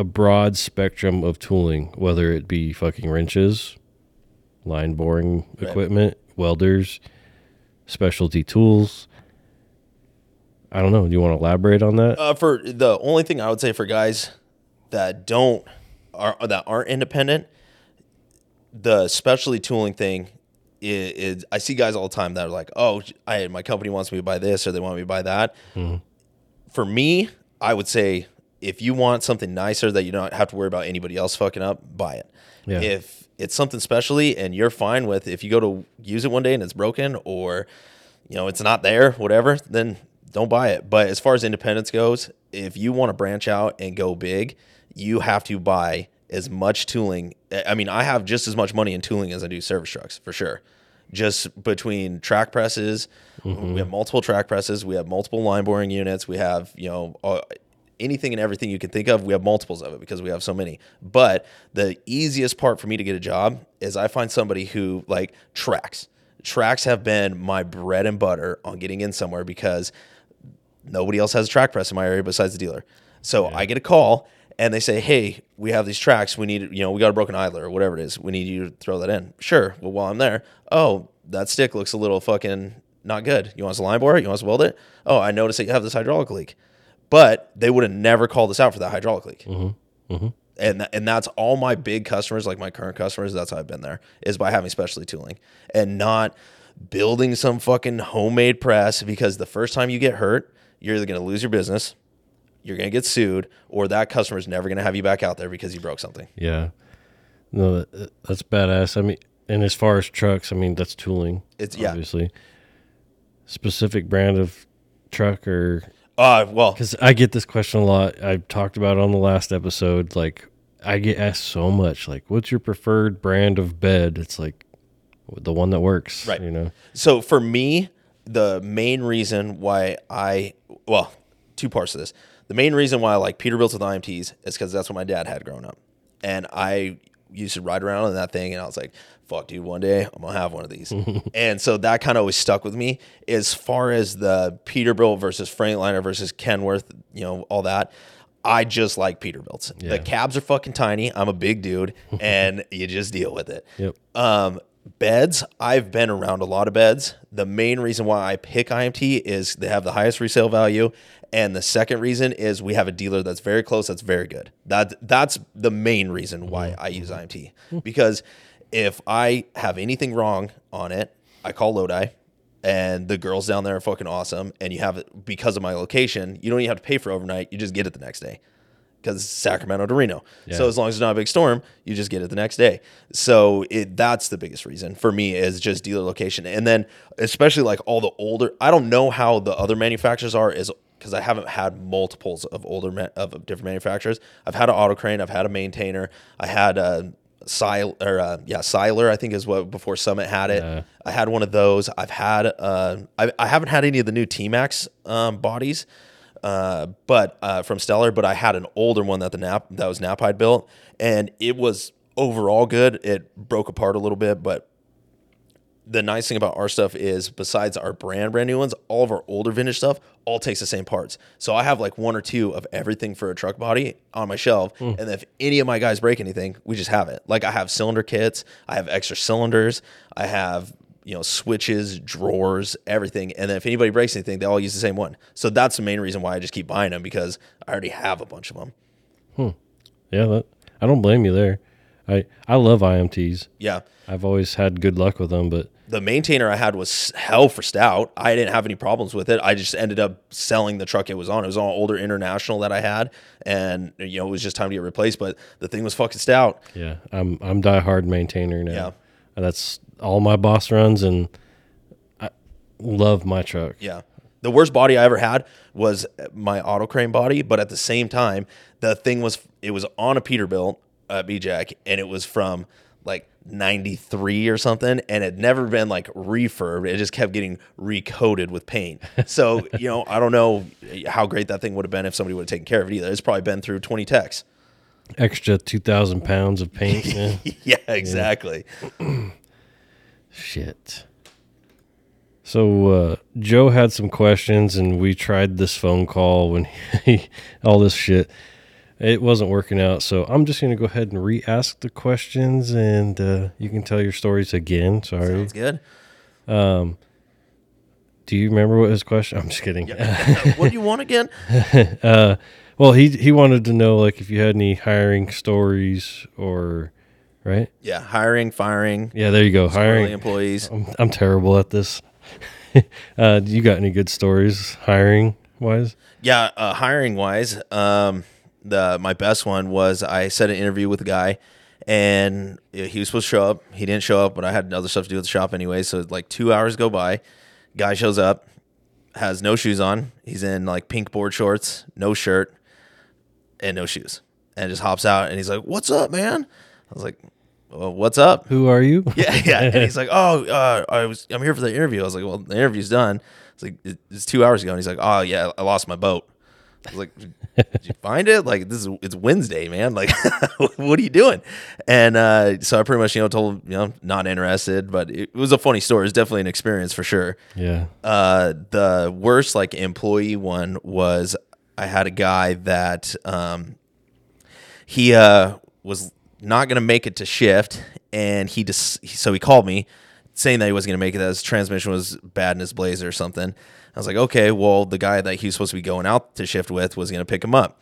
a broad spectrum of tooling, whether it be fucking wrenches, line boring Right. equipment, welders, specialty tools. I don't know. Do you want to elaborate on that? Uh, for the only thing I would say for guys that don't are that aren't independent, the specialty tooling thing is, is I see guys all the time that are like, oh, I my company wants me to buy this or they want me to buy that. For me, I would say if you want something nicer that you don't have to worry about anybody else fucking up, buy it. Yeah. If it's something specially and you're fine with if you go to use it one day and it's broken or you know it's not there, whatever, then don't buy it. But as far as independence goes, if you want to branch out and go big, you have to buy as much tooling. I mean, I have just as much money in tooling as I do service trucks for sure. Just between track presses, we have multiple track presses, we have multiple line boring units, we have you know uh, anything and everything you can think of. We have multiples of it because we have so many. But the easiest part for me to get a job is I find somebody who like tracks. Tracks have been my bread and butter on getting in somewhere because nobody else has a track press in my area besides the dealer. So I get a call and they say, "Hey, we have these tracks. We need, you know, we got a broken idler or whatever it is. We need you to throw that in." Sure. Well, while I'm there, oh, that stick looks a little fucking not good. You want us to line bore it? You want us to weld it? Oh, I noticed that you have this hydraulic leak. But they would have never called us out for that hydraulic leak. Mm-hmm. Mm-hmm. And, and that's all my big customers, like my current customers. That's how I've been there is by having specialty tooling and not building some fucking homemade press because the first time you get hurt, you're either going to lose your business, you're going to get sued, or that customer's never going to have you back out there because you broke something. Yeah. No, that, that's badass. I mean, and as far as trucks, I mean, that's tooling. It's- yeah. Obviously. Specific brand of truck or Uh, well, Because I get this question a lot. I talked about it on the last episode. Like, I get asked so much, like, what's your preferred brand of bed? It's like the one that works, Right. You know, So for me, the main reason why I well, two parts of this. The main reason why I like Peterbilt's with IMTs is because that's what my dad had growing up, and I used to ride around in that thing, and I was like, "Fuck, dude, one day I'm gonna have one of these." and so that kind of always stuck with me. As far as the Peterbilt versus Freightliner versus Kenworth, you know, all that. I just like Peterbilt's. Yeah. The cabs are fucking tiny. I'm a big dude, and you just deal with it. Yep. Um, beds, I've been around a lot of beds. The main reason why I pick IMT is they have the highest resale value. And the second reason is we have a dealer that's very close, that's very good. That that's the main reason why mm-hmm. I use mm-hmm. IMT. Because if I have anything wrong on it, I call Lodi and the girls down there are fucking awesome. And you have it because of my location, you don't even have to pay for overnight, you just get it the next day because it's Sacramento to Reno. So as long as it's not a big storm, you just get it the next day. So it that's the biggest reason for me is just dealer location. And then especially like all the older, I don't know how the other manufacturers are is because I haven't had multiples of older ma- of different manufacturers. I've had an auto crane, I've had a maintainer, I had a Sil or uh, yeah, Siler, I think is what before Summit had it. Yeah. I had one of those. I've had uh, I, I haven't had any of the new T Max um, bodies, uh, but uh, from Stellar. But I had an older one that the Nap that was Knapheide built, and it was overall good. It broke apart a little bit, but the nice thing about our stuff is besides our brand brand new ones, all of our older vintage stuff all takes the same parts. So I have like one or two of everything for a truck body on my shelf, hmm. and if any of my guys break anything, we just have it. Like I have cylinder kits, I have extra cylinders, I have you know switches, drawers, everything. And then if anybody breaks anything, they all use the same one. So that's the main reason why I just keep buying them because I already have a bunch of them. Hmm. Yeah, that, I don't blame you there. I I love IMTs. Yeah. I've always had good luck with them, but the maintainer I had was hell for stout. I didn't have any problems with it. I just ended up selling the truck it was on. It was on older international that I had, and you know it was just time to get replaced. But the thing was fucking stout. yeah, I'm I'm diehard maintainer now. Yeah. And that's all my boss runs, and I love my truck. Yeah. The worst body I ever had was my auto crane body, but at the same time, the thing was it was on a Peterbilt uh, Bejac, and it was from like 93 or something and it never been like refurbed it just kept getting recoated with paint so you know i don't know how great that thing would have been if somebody would have taken care of it either it's probably been through 20 techs Extra two thousand pounds of paint. yeah. yeah exactly Shit. So uh, Joe had some questions, and we tried this phone call when he all this shit. It wasn't working out, so I'm just gonna go ahead and re-ask the questions, and uh, you can tell your stories again. Sorry. sounds good Do you remember what his question? I'm just kidding. what do you want again Uh, well, he he wanted to know like if you had any hiring stories or right. yeah hiring firing Yeah, there you go. Hiring. employees I'm, I'm terrible at this. uh, do you got any good stories hiring wise? Yeah, uh, hiring wise, um, the my best one was I set an interview with a guy, and he was supposed to show up. He didn't show up, but I had other stuff to do at the shop anyway. So like two hours go by, guy shows up, has no shoes on. He's in like pink board shorts, no shirt, and no shoes, and just hops out. And he's like, "What's up, man?" I was like, well, "What's up?" Who are you? Yeah, yeah. And he's like, "Oh, uh, I was I'm here for the interview." I was like, "Well, the interview's done." It's like it's two hours ago, and he's like, "Oh yeah, I lost my boat." I was like, "Did you find it? Like this is it's Wednesday, man. Like, what are you doing?" And uh, so I pretty much you know told him, you know not interested, but it was a funny story. It's definitely an experience for sure. Yeah. Uh, the worst like employee one was I had a guy that um, he uh, was not going to make it to shift, and he just so he called me saying that he wasn't going to make it. That his transmission was bad in his blazer or something. I was like, okay, well, the guy that he's supposed to be going out to shift with was going to pick him up,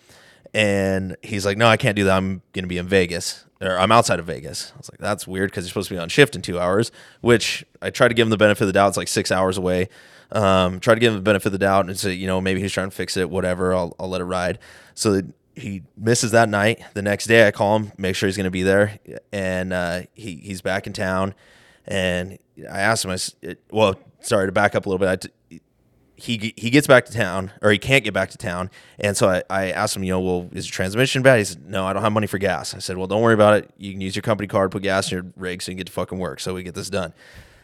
and he's like, no, I can't do that. I'm going to be in Vegas. Or I'm outside of Vegas. I was like, that's weird because you're supposed to be on shift in two hours, which I tried to give him the benefit of the doubt. It's like six hours away. Um, try to give him the benefit of the doubt and say, you know, maybe he's trying to fix it, whatever. I'll, I'll let it ride. So he misses that night. The next day, I call him, make sure he's going to be there, and uh, he he's back in town. And I asked him, I well, sorry to back up a little bit. I t- he he gets back to town, or he can't get back to town, and so I, I asked him, you know, well, is your transmission bad? He said, no, I don't have money for gas. I said, well, don't worry about it. You can use your company card, put gas in your rig, so you can get to fucking work. So we get this done.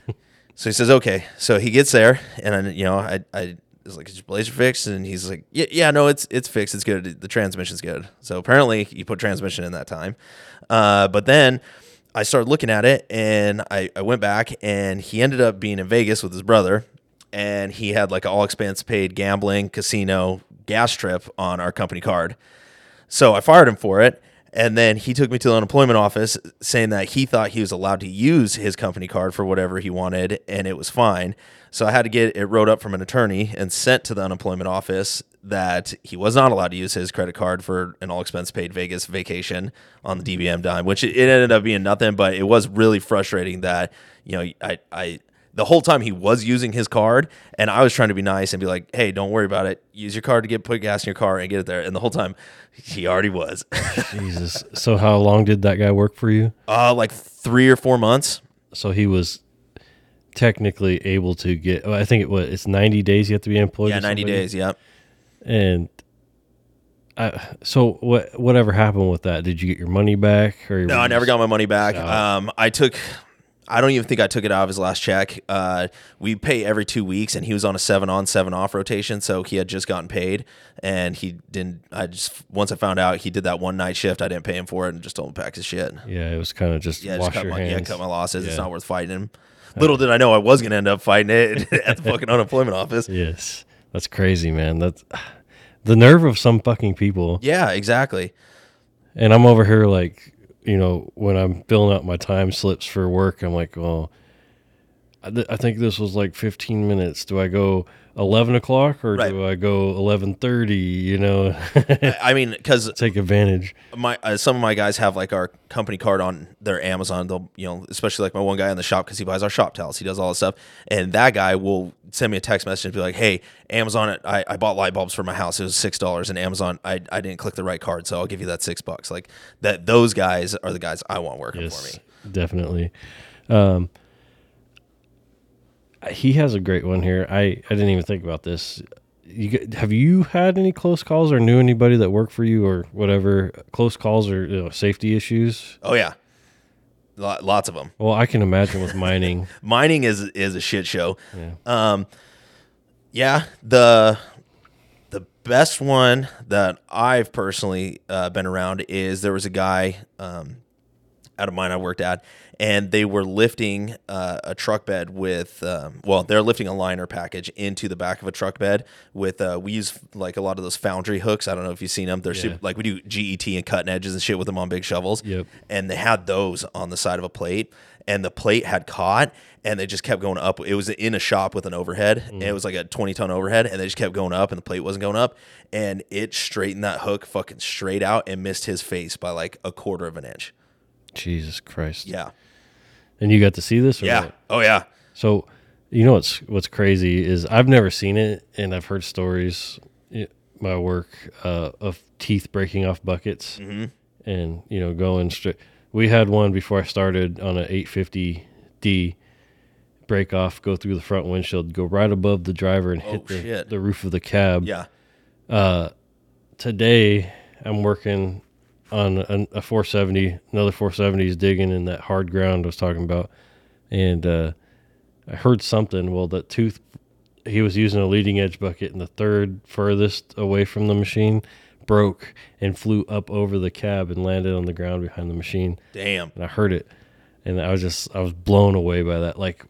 So he says, okay. So he gets there, and then you know, I I was like, is your blazer fixed? And he's like, yeah, yeah, no, it's it's fixed. It's good. The transmission's good. So apparently, he put transmission in that time. Uh, but then I started looking at it, and I I went back, and he ended up being in Vegas with his brother, and he had like an all expense paid gambling casino gas trip on our company card. So I fired him for it. And then he took me to the unemployment office saying that he thought he was allowed to use his company card for whatever he wanted and it was fine. So I had to get it wrote up from an attorney and sent to the unemployment office that he was not allowed to use his credit card for an all expense paid Vegas vacation on the DBM dime, which it ended up being nothing, but it was really frustrating that, you know, I, I, the whole time he was using his card and I was trying to be nice and be like, hey, don't worry about it. Use your card to get put gas in your car and get it there. And the whole time he already was. Jesus. So how long did that guy work for you? uh like three or four months. So he was technically able to get. I think it was. It's ninety days. You have to be employed. Yeah, 90 days, yeah. And I, so what? Whatever happened with that? Did you get your money back? Or No, I never got my money back. Um, I took, I don't even think I took it out of his last check. Uh, we pay every two weeks, and he was on a seven on, seven off rotation, so he had just gotten paid, and he didn't. I just once I found out he did that one night shift, I didn't pay him for it, and just told him to pack his shit. Yeah, it was kind of just Yeah, wash just cut your my, yeah, cut my losses. It's not worth fighting him. Little did I know I was going to end up fighting it at the fucking unemployment office. yes, that's crazy, man. That's the nerve of some fucking people. Yeah, exactly. And I'm over here like, you know, when I'm filling out my time slips for work, I'm like, well, I, th- I think this was like 15 minutes. Do I go 11 o'clock or Right. do I go 11:30? You know, I, mean, because take advantage. my uh, some of my guys have like our company card on their Amazon. They'll you know, especially like my one guy in the shop because he buys our shop towels. He does all this stuff, and that guy will send me a text message and be like, "Hey, Amazon, I, I bought light bulbs for my house. It was six dollars, and Amazon, I, I didn't click the right card, so I'll give you that six bucks." Like that. Those guys are the guys I want working for me. definitely. Um, he has a great one here. I, I didn't even think about this. You have you had any close calls or knew anybody that worked for you or whatever close calls or you know, safety issues? Oh yeah, Lo- lots of them. Well, I can imagine with mining. Mining is is a shit show. Yeah. Um, yeah, the the best one that I've personally uh, been around is there was a guy um, out of mine I worked at, and they were lifting uh, a truck bed with, um, well, they're lifting a liner package into the back of a truck bed with, uh, we use like a lot of those foundry hooks. I don't know if you've seen them. They're Yeah. super, like we do GET and cutting edges and shit with them on big shovels. Yep. And they had those on the side of a plate, and the plate had caught, and they just kept going up. It was in a shop with an overhead, and it was like a 20 ton overhead, and they just kept going up, and the plate wasn't going up, and it straightened that hook fucking straight out and missed his face by like a quarter of an inch. Jesus Christ. Yeah. And you got to see this? Yeah. what? Oh yeah. So, you know what's what's crazy is I've never seen it, and I've heard stories in my work uh, of teeth breaking off buckets, Mm-hmm. and you know going straight. We had one before I started on an 850D break off, go through the front windshield, go right above the driver, and hit the, Oh, the roof of the cab. Yeah. Today, I'm working on an, a 470, another 470 is digging in that hard ground I was talking about, and uh, I heard something. Well, that tooth, he was using a leading edge bucket, and the third furthest away from the machine broke and flew up over the cab and landed on the ground behind the machine. Damn. And I heard it, and I was just I was blown away by that. Like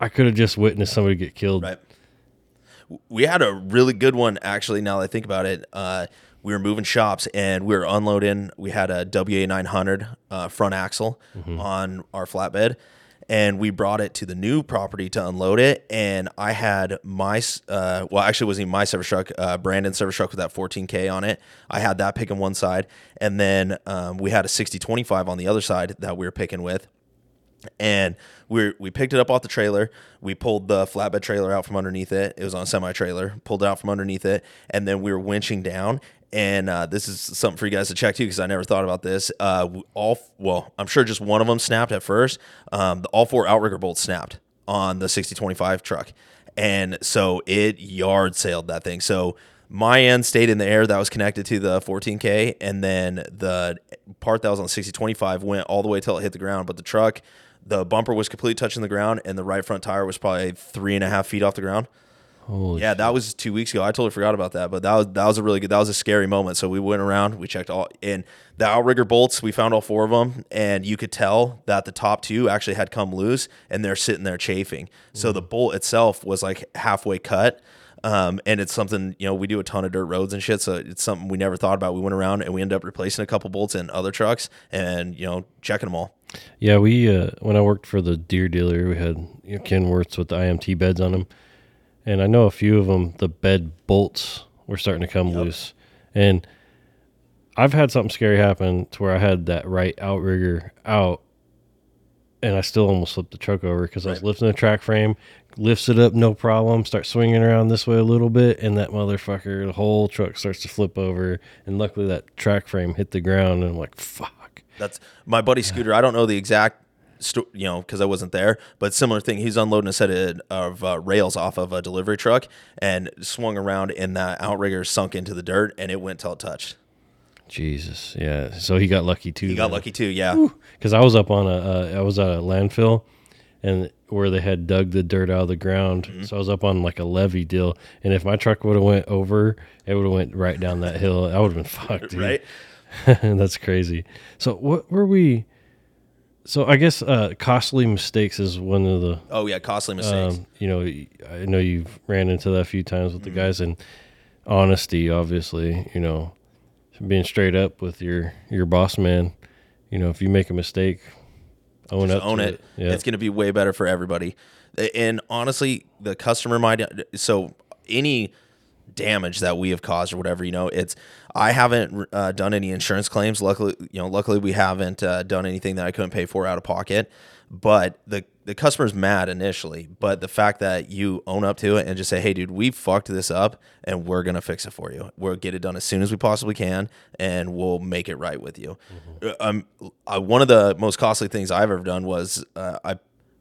I could have just witnessed somebody get killed. Right. We had a really good one actually. Now that I think about it, uh, we were moving shops and we were unloading. We had a WA 900 uh, front axle on our flatbed, and we brought it to the new property to unload it. And I had my uh, well, actually, it wasn't even my service truck. Uh, Brandon's service truck with that 14k on it. I had that picking one side, and then um, we had a 6025 on the other side that we were picking with and we we picked it up off the trailer. We pulled the flatbed trailer out from underneath it. It was on a semi trailer. Pulled it out from underneath it, and then we were winching down. And uh, this is something for you guys to check too, because I never thought about this. Uh, all well, I'm sure just one of them snapped at first. Um, the, all four outrigger bolts snapped on the 6025 truck, and so it yard sailed that thing. So my end stayed in the air that was connected to the 14k and then the part that was on 6025 went all the way till it hit the ground but the truck the bumper was completely touching the ground and the right front tire was probably three and a half feet off the ground. Holy yeah that was two weeks ago. I totally forgot about that but that was that was a really good that was a scary moment. So we went around we checked all and the outrigger bolts we found all four of them and you could tell that the top two actually had come loose and they're sitting there chafing. So the bolt itself was like halfway cut Um, and it's something you know we do a ton of dirt roads and shit, so it's something we never thought about. We went around and we ended up replacing a couple bolts in other trucks and you know checking them all. Yeah, we uh, when I worked for the Deere dealer, we had you know, Kenworths with the IMT beds on them, and I know a few of them. The bed bolts were starting to come loose, and I've had something scary happen to where I had that right outrigger out, and I still almost flipped the truck over because I was lifting the track frame, lifts it up no problem, start swinging around this way a little bit, and that motherfucker, the whole truck starts to flip over, and luckily that track frame hit the ground, and I'm like, fuck. That's my buddy Scooter. I don't know the exact, sto- you know, because I wasn't there, but similar thing. He's unloading a set of, of uh, rails off of a delivery truck and swung around, and that outrigger sunk into the dirt, and it went till it touched. Jesus, yeah. So he got lucky too. He got lucky too. Yeah. because I was up on a uh, I was at a landfill, and where they had dug the dirt out of the ground. Mm-hmm. So I was up on like a levee deal, and if my truck would have went over, it would have went right down that hill. I would have been fucked, dude. Right. That's crazy. So what were we? So I guess uh, costly mistakes is one of the Oh yeah, costly mistakes. um, you know, I know you've ran into that a few times with Mm-hmm. the guys, and honesty, obviously, you know, being straight up with your your boss man. You know, if you make a mistake, own Just up, own it. it. Yeah, It's going to be way better for everybody. And honestly, the customer might. So any damage that we have caused or whatever, you know, it's. I haven't uh, done any insurance claims. Luckily, you know, luckily we haven't uh, done anything that I couldn't pay for out of pocket. But the the customer's mad initially, but the fact that you own up to it and just say, "Hey, dude, we fucked this up, and we're gonna fix it for you. We'll get it done as soon as we possibly can, and we'll make it right with you." Uh, Um, uh, one of the most costly things I've ever done was uh, I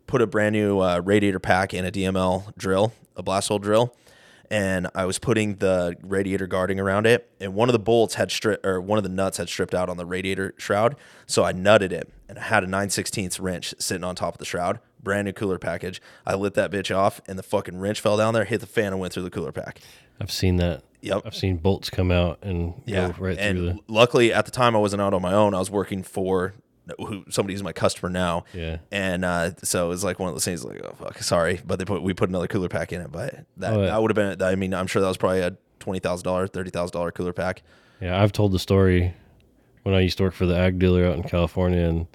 put a brand new uh, radiator pack in a DML drill, a blast hole drill, and I was putting the radiator guarding around it, and one of the bolts had stripped, or one of the nuts had stripped out on the radiator shroud. So I nutted it, and I had a 9 16th wrench sitting on top of the shroud, brand new cooler package. I lit that bitch off, and the fucking wrench fell down there, hit the fan, and went through the cooler pack. I've seen that. Yep. I've seen bolts come out and Yeah, go right and through the. luckily at the time I wasn't out on my own. I was working for who somebody who's my customer now. Yeah. and uh, so it was like one of those things like oh fuck sorry, but they put we put another cooler pack in it, but that Oh, yeah. that would have been I mean I'm sure that was probably a twenty thousand dollar thirty thousand dollar cooler pack. Yeah, I've told the story when I used to work for the ag dealer out in California and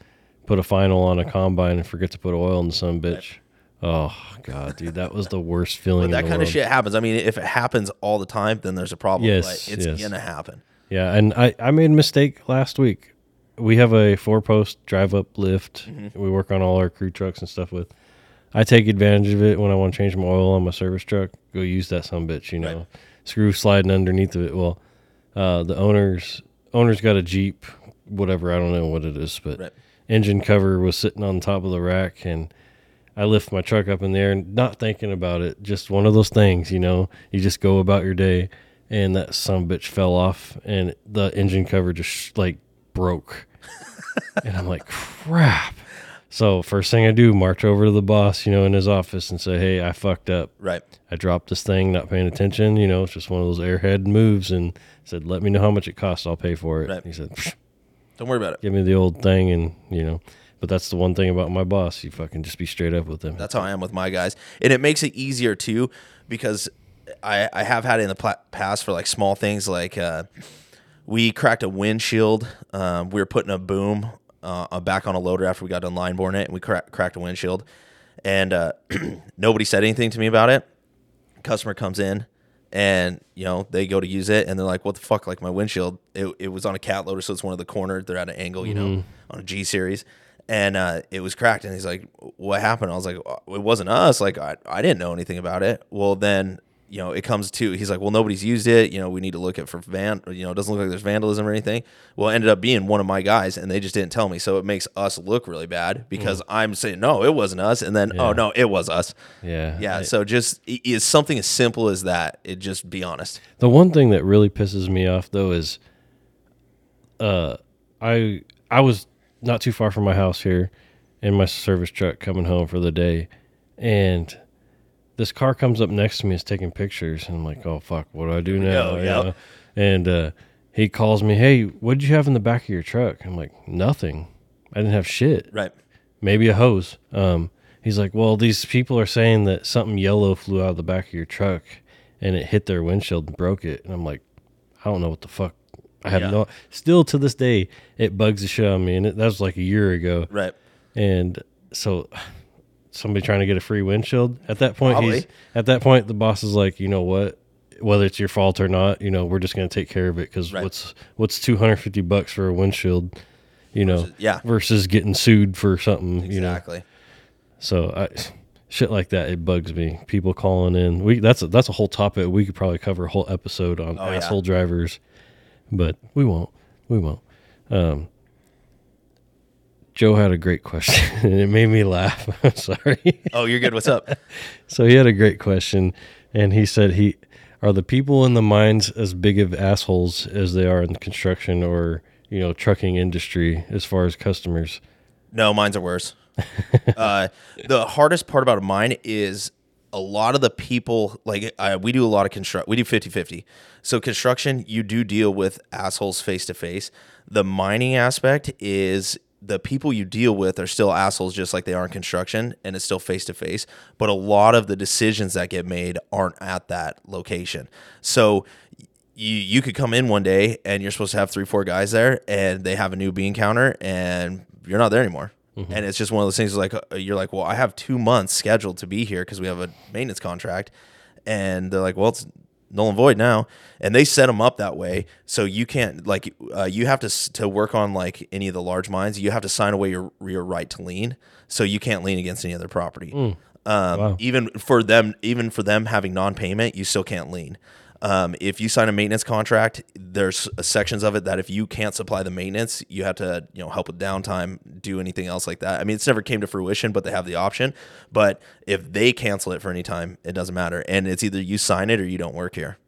put a final on a combine and forget to put oil in sun bitch. Oh god, dude, that was the worst feeling. That kind of shit happens. I mean, if it happens all the time, then there's a problem. Yes, but it's yes. gonna happen. Yeah, and I I made a mistake last week. We have a four post drive up lift. Mm-hmm. We work on all our crew trucks and stuff with. I take advantage of it when I want to change my oil on my service truck. Go use that some bitch, you know. Right. Screw sliding underneath of it. Well, uh, the owners owner's got a Jeep, whatever. I don't know what it is, but Right. engine cover was sitting on top of the rack and I lift my truck up in there and not thinking about it. Just one of those things, you know. You just go about your day, and that some bitch fell off, and the engine cover just like broke. and I'm like, crap. So first thing I do, march over to the boss, you know, in his office, and say, "Hey, I fucked up. Right. I dropped this thing, not paying attention. You know, it's just one of those airhead moves." And said, "Let me know how much it costs. I'll pay for it." Right. He said, "Psh, Don't worry about it. "Give me the old thing," and you know. But that's the one thing about my boss. You fucking just be straight up with him. That's how I am with my guys, and it makes it easier too because I I have had it in the past for like small things like uh, we cracked a windshield. Um, we were putting a boom uh, back on a loader after we got done line boring it, and we cra- cracked a windshield, and uh, nobody said anything to me about it. Customer comes in. And you know they go to use it, and they're like, "What the fuck?" Like my windshield, it, it was on a cat loader, so it's one of the corner. They're at an angle, you know, on a G series, and uh, it was cracked. And he's like, "What happened?" I was like, "Uh, "It wasn't us. Like I, I didn't know anything about it." Well, then you know it comes to he's like, "Well, nobody's used it. You know, we need to look at for van. You know, it doesn't look like there's vandalism or anything." Well, it ended up being one of my guys, and they just didn't tell me. So it makes us look really bad because I'm saying, "No, it wasn't us," and then, "Oh no, it was us." yeah. Yeah. I- so just i- is something as simple as that. It just be honest. The one thing that really pisses me off though is uh I I was not too far from my house here in my service truck coming home for the day and this car comes up next to me is taking pictures and I'm like, "Oh fuck, what do I do now?" go, yep. And uh he calls me, "Hey, what did you have in the back of your truck?" I'm like, "Nothing. I didn't have shit. Right. Maybe a hose." Um he's like, "Well, these people are saying that something yellow flew out of the back of your truck." and it hit their windshield and broke it. And I'm like, I don't know what the fuck. I have Yeah. no. Still to this day, it bugs the shit out of me. And it, that was like a year ago. Right. And so, somebody trying to get a free windshield at that point, he's at that point the boss is like, you know what, whether it's your fault or not, you know, we're just gonna take care of it because Right. what's what's two hundred fifty bucks for a windshield, you know, Versus- yeah. versus getting sued for something, you know. Exactly. So I, shit like that, it bugs me. People calling in, we that's a, that's a whole topic. We could probably cover a whole episode on Oh, yeah. asshole drivers, but we won't. We won't. Um, Joe had a great question, and it made me laugh. I'm sorry. Oh, you're good. What's up? so he had a great question, and he said he are the people in the mines as big of assholes as they are in the construction or you know trucking industry as far as customers. No, mines are worse. uh, the hardest part about a mine is a lot of the people, like uh, we do a lot of construct, we do 50 50. So, construction, you do deal with assholes face to face. The mining aspect is the people you deal with are still assholes just like they are in construction and it's still face to face. But a lot of the decisions that get made aren't at that location. So, you you could come in one day and you're supposed to have three four guys there and they have a new bean counter and you're not there anymore and it's just one of those things like uh, you're like well i have two months scheduled to be here because we have a maintenance contract and they're like well it's null and void now and they set them up that way. So you can't like uh, you have to to work on like any of the large mines you have to sign away your your right to lien. So you can't lean against any other property. Um, Wow. even for them even for them having non-payment you still can't lien um, if you sign a maintenance contract there's sections of it that if you can't supply the maintenance you have to you know help with downtime do anything else like that. I mean it's never came to fruition but they have the option. But if they cancel it for any time it doesn't matter. And it's either you sign it or you don't work here.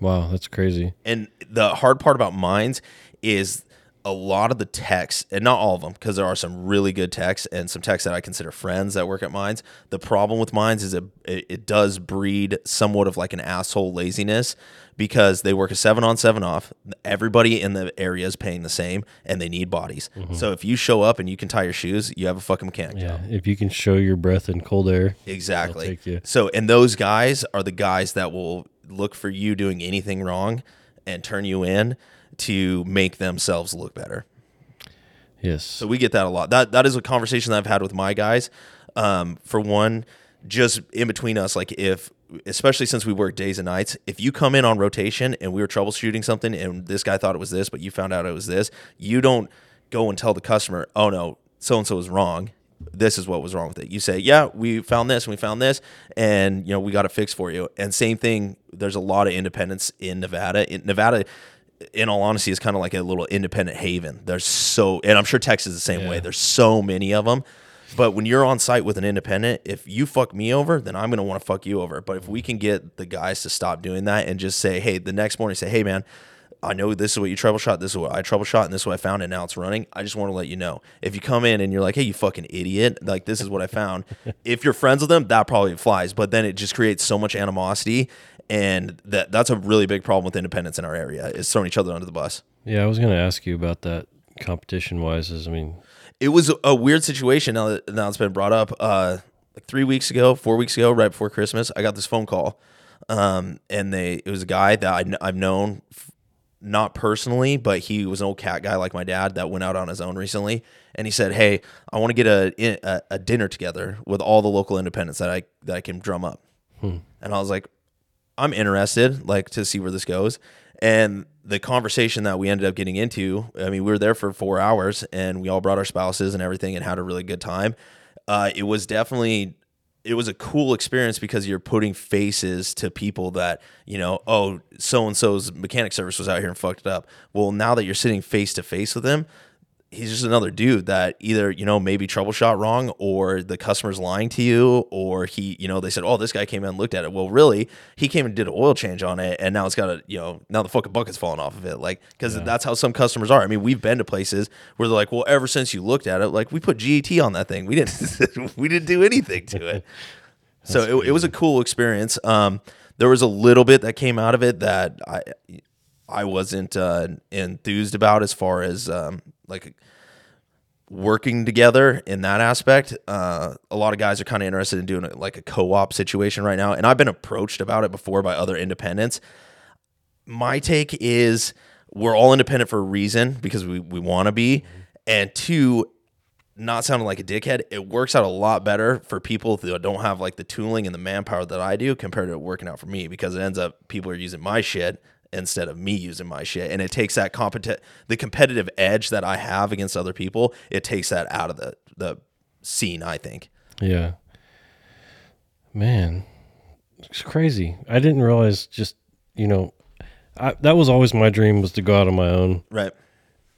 Wow, that's crazy. and the hard part about mines is a lot of the techs, and not all of them, because there are some really good techs and some techs that I consider friends that work at mines. The problem with mines is it, it, it does breed somewhat of like an asshole laziness because they work a seven on, seven off. Everybody in the area is paying the same and they need bodies. Mm-hmm. So if you show up and you can tie your shoes, you have a fucking mechanic job. If you can show your breath in cold air. Exactly. So, and those guys are the guys that will look for you doing anything wrong and turn you in to make themselves look better. Yes. So we get that a lot. That that is a conversation that I've had with my guys. Um, for one, just in between us, like if especially since we work days and nights, if you come in on rotation and we were troubleshooting something and this guy thought it was this, but you found out it was this, you don't go and tell the customer, oh no, so and so was wrong. This is what was wrong with it. You say, yeah, we found this and we found this, and you know we got it fixed for you. And same thing. There's a lot of independence in Nevada. In Nevada, in all honesty, is kind of like a little independent haven. There's so, and I'm sure Texas is the same way. There's so many of them. But when you're on site with an independent, if you fuck me over, then I'm gonna want to fuck you over. But if we can get the guys to stop doing that and just say, hey, the next morning, say, hey, man, I know this is what you troubleshot, this is what I troubleshot, and this is what I found, and now it's running. I just want to let you know. If you come in and you're like, hey, you fucking idiot, like this is what I found. if you're friends with them, that probably flies. But then it just creates so much animosity, and that that's a really big problem with independents in our area is throwing each other under the bus. yeah, I was going to ask you about that competition wise. Is I mean, it was a weird situation now that now it's been brought up. Uh, like three weeks ago, four weeks ago, right before Christmas, I got this phone call, um, and they it was a guy that I, kn- I've known, f- not personally, but he was an old cat guy like my dad that went out on his own recently, and he said, "Hey, I want to get a, a a dinner together with all the local independents that I that I can drum up," and I was like, I'm interested, like to see where this goes. And the conversation that we ended up getting into, I mean, we were there for four hours and we all brought our spouses and everything and had a really good time. Uh, it was definitely, it was a cool experience because you're putting faces to people that, you know, oh, so and so's mechanic service was out here and fucked it up. Well, now that you're sitting face to face with them, he's just another dude that either you know maybe troubleshot wrong or the customer's lying to you or he you know they said oh this guy came in and looked at it. Well really he came and did an oil change on it and now it's got a you know now the fucking bucket's falling off of it like because that's how some customers are. I mean we've been to places where they're like well ever since you looked at it like we put get on that thing. We didn't we didn't do anything to it. So it, it was a cool experience. Um there was a little bit that came out of it that i I wasn't uh, enthused about as far as um, like working together in that aspect. Uh, a lot of guys are kind of interested in doing like a co-op situation right now, and I've been approached about it before by other independents. My take is we're all independent for a reason because we we want to be, and two, not sounding like a dickhead, it works out a lot better for people that don't have like the tooling and the manpower that I do compared to working out for me because it ends up people are using my shit instead of me using my shit and it takes that competi- the competitive edge that I have against other people it takes that out of the the scene I think Yeah. Man, it's crazy. I didn't realize just, you know, I, that was always my dream was to go out on my own right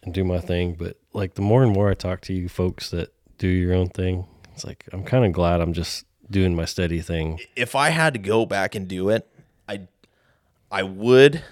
and do my thing. But like the more and more I talk to you folks that do your own thing, it's like I'm kind of glad I'm just doing my steady thing. if I had to go back and do it I I would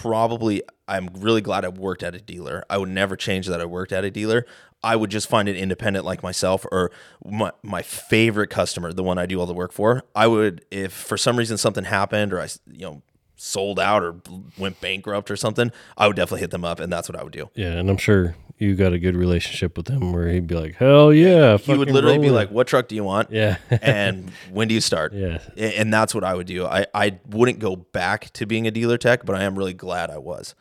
probably I'm really glad I worked at a dealer. I would never change that I worked at a dealer. I would just find an independent like myself or my, my favorite customer, the one I do all the work for. I would if for some reason something happened or I you know sold out or went bankrupt or something, I would definitely hit them up and that's what I would do. Yeah, and I'm sure you got a good relationship with him where he'd be like, "Hell yeah!" He would literally be it." like, "What truck do you want?" "Yeah, and when do you start? yeah, And that's what I would do. I, I wouldn't go back to being a dealer tech, but I am really glad I was.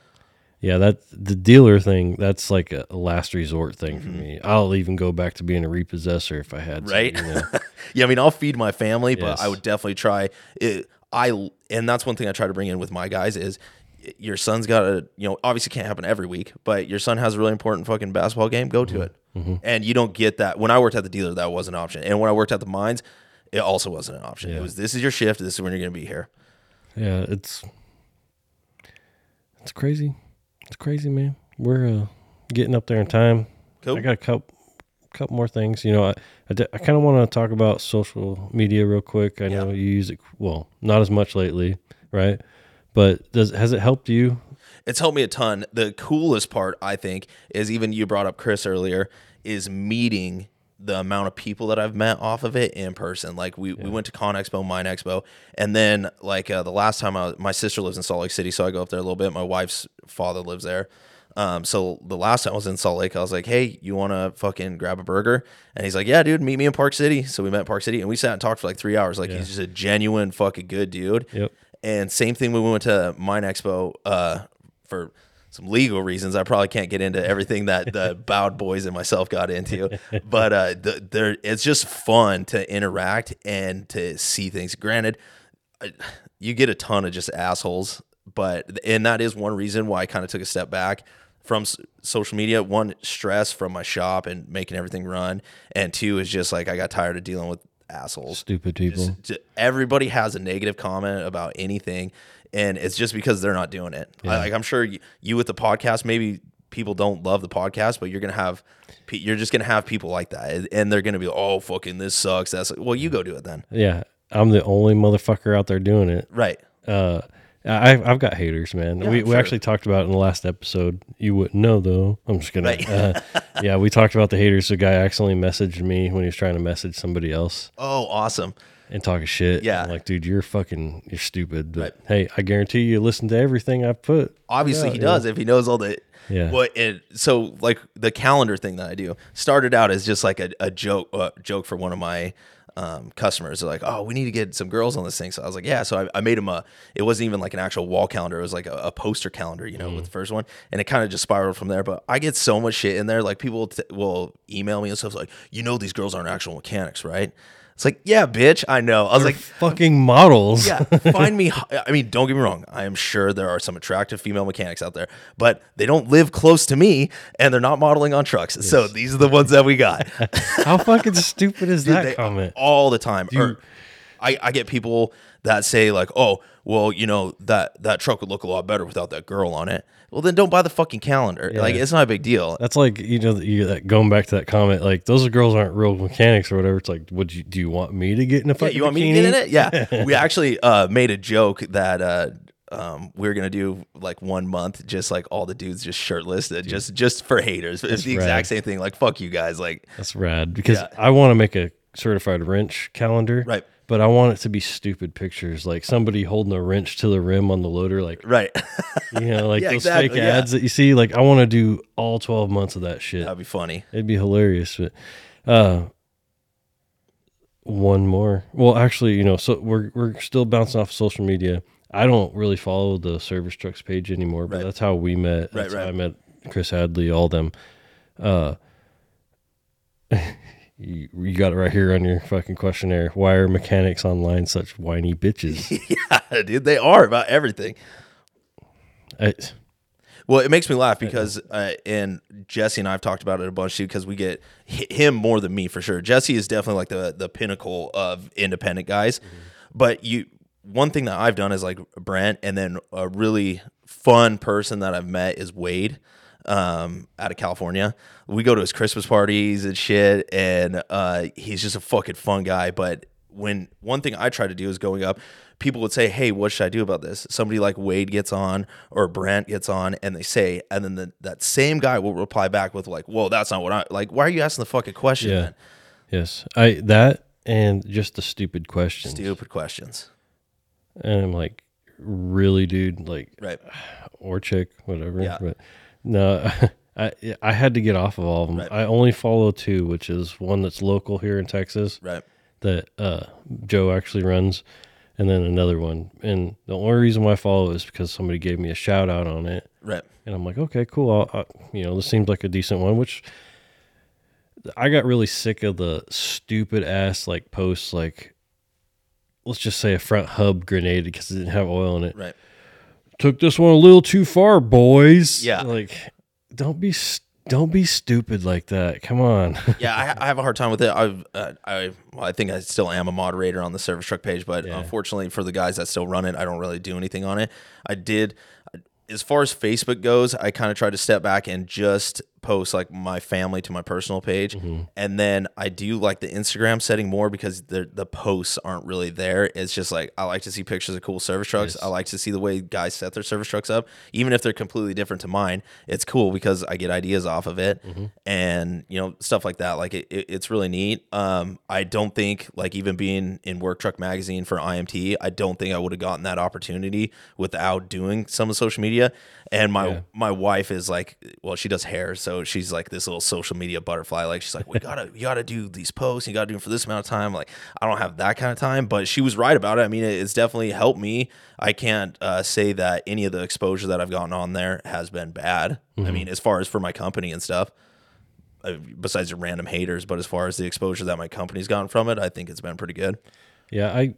yeah." That the dealer thing. That's like a last resort thing Mm-hmm. for me. I'll even go back to being a repossessor if I had to. Right? you know? Yeah, I mean, I'll feed my family, but I would definitely try. It, I and that's one thing I try to bring in with my guys is your son's got a you know obviously can't happen every week, but your son has a really important fucking basketball game. Go to it, and you don't get that. When I worked at the dealer, that was an option, and when I worked at the mines, it also wasn't an option. It was this is your shift. This is when you're going to be here. Yeah, it's it's crazy. It's crazy, man. We're uh, getting up there in time. Cool. I got a couple couple more things. You know, I I kind of want to talk about social media real quick. I know you use it well, not as much lately, right? But does has it helped you? it's helped me a ton. The coolest part, I think, is even you brought up Chris earlier, is meeting the amount of people that I've met off of it in person. Like we, we went to Con Expo, Mine Expo, and then like uh, the last time I was, my sister lives in Salt Lake City, so I go up there a little bit. My wife's father lives there. Um, so the last time I was in Salt Lake, I was like, "Hey, you want to fucking grab a burger?" And he's like, "Yeah, dude, meet me in Park City." So we met in Park City, and we sat and talked for like three hours. Like he's just a genuine fucking good dude. Yep. And same thing when we went to Mine Expo uh, for some legal reasons. I probably can't get into everything that the bowed boys and myself got into, but uh, the, there it's just fun to interact and to see things. Granted, you get a ton of just assholes, but and that is one reason why I kind of took a step back from social media. One, stress from my shop and making everything run, and two is just like I got tired of dealing with assholes. Stupid people. j- everybody has a negative comment about anything and it's just because they're not doing it. I, like i'm sure you, you with the podcast maybe people don't love the podcast but you're gonna have you're just gonna have people like that and- they're gonna be oh fucking this sucks. That's well you go do it then. Yeah, I'm the only motherfucker out there doing it. right. Uh, I, I've got haters, man. we I'm we actually talked about it in the last episode. You wouldn't know though. I'm just gonna. Uh, yeah, we talked about the haters. The guy accidentally messaged me when he was trying to message somebody else oh awesome and talking shit. Yeah. I'm like, dude, you're fucking, you're stupid. But hey, I guarantee you listen to everything I've put. obviously Yeah, he yeah. does if he knows all the Yeah. What it, so like the calendar thing that I do started out as just like a, a joke uh, joke for one of my um, customers. They're like, "Oh, we need to get some girls on this thing." So I was like, "Yeah." So I, I made him a. It wasn't even like an actual wall calendar. It was like a, a poster calendar, you know, Mm. with the first one, and it kind of just spiraled from there. But I get so much shit in there. Like people t- will email me and stuff like, "You know, these girls aren't actual mechanics, right?" It's like, "Yeah, bitch, I know." I was like, Fucking models. yeah, find me. I mean, don't get me wrong. I am sure there are some attractive female mechanics out there, but they don't live close to me, and they're not modeling on trucks. So these are the ones that we got. How fucking stupid is that They- comment? all the time. Or I, I get people that say like, "Oh, well, you know that that truck would look a lot better without that girl on it." Well, then don't buy the fucking calendar. Like, it's not a big deal. That's like you know you that going back to that comment like those girls aren't real mechanics or whatever. It's like, would you do you want me to get in a Yeah, fucking you want me to get in it? Yeah. we actually uh, made a joke that uh, um, we are gonna do like one month, just like all the dudes just shirtless, just just for haters. It's the rad. exact same thing. Like fuck you guys. Like That's rad because Yeah. I want to make a certified wrench calendar. Right. But I want it to be stupid pictures, like somebody holding a wrench to the rim on the loader, like Right. you know, like Yeah, those exactly, fake yeah. ads that you see. Like I want to do all twelve months of that shit. That'd be funny. It'd be hilarious. But uh, one more. Well, actually, you know, so we're we're still bouncing off social media. I don't really follow the service trucks page anymore, but Right. that's how we met. Right, That's how right. I met Chris Hadley, all them. Uh, you, you got it right here on your fucking questionnaire. Why are mechanics online such whiny bitches? yeah, dude, they are about everything. I, Well, it makes me laugh because, uh, and Jesse and I have talked about it a bunch too, because we get him more than me for sure. Jesse is definitely like the the pinnacle of independent guys. But you, one thing that I've done is like Brent, and then a really fun person that I've met is Wade, um, out of California. We go to his Christmas parties and shit, and uh, he's just a fucking fun guy. But when one thing I try to do is going up, people would say, "Hey, what should I do about this?" Somebody like Wade gets on or Brent gets on, and they say, and then the, that same guy will reply back with like, "Whoa, that's not what I like. Why are you asking the fucking question?" Yeah. Yes, I that and just the stupid questions. Stupid questions, And I'm like, really, dude? Like, right? or chick, whatever. Yeah. But no, I I had to get off of all of them. Right. I only follow two, which is one that's local here in Texas Right. that uh, Joe actually runs, and then another one. And the only reason why I follow is because somebody gave me a shout out on it, Right. and I'm like, okay, cool. I'll, I, you know, this seems like a decent one. Which I got really sick of the stupid ass like posts like. Let's just say a front hub grenade because it didn't have oil in it Right. Took this one a little too far, boys. Yeah. like don't be don't be stupid like that. Come on. yeah, I, I have a hard time with it. I've, uh, I, well, I think I still am a moderator on the service truck page, but Yeah. unfortunately for the guys that still run it, I don't really do anything on it. I did, as far as Facebook goes, I kind of tried to step back and just post like my family to my personal page, and then I do like the Instagram setting more because the the posts aren't really there. It's just like I like to see pictures of cool service trucks. I like to see the way guys set their service trucks up, even if they're completely different to mine. It's cool because I get ideas off of it, and you know stuff like that. Like it, it, it's really neat. Um, I don't think like even being in Work Truck Magazine for IMT, I don't think I would have gotten that opportunity without doing some of social media. And my Yeah. my wife is like, well, she does hair, so she's like this little social media butterfly. Like she's like, we gotta you gotta do these posts, you gotta do them for this amount of time. Like I don't have that kind of time, but she was right about it. I mean, it- it's definitely helped me. I can't uh, say that any of the exposure that I've gotten on there has been bad. I mean, as far as for my company and stuff, uh, besides the random haters, but as far as the exposure that my company's gotten from it, I think it's been pretty good. yeah, I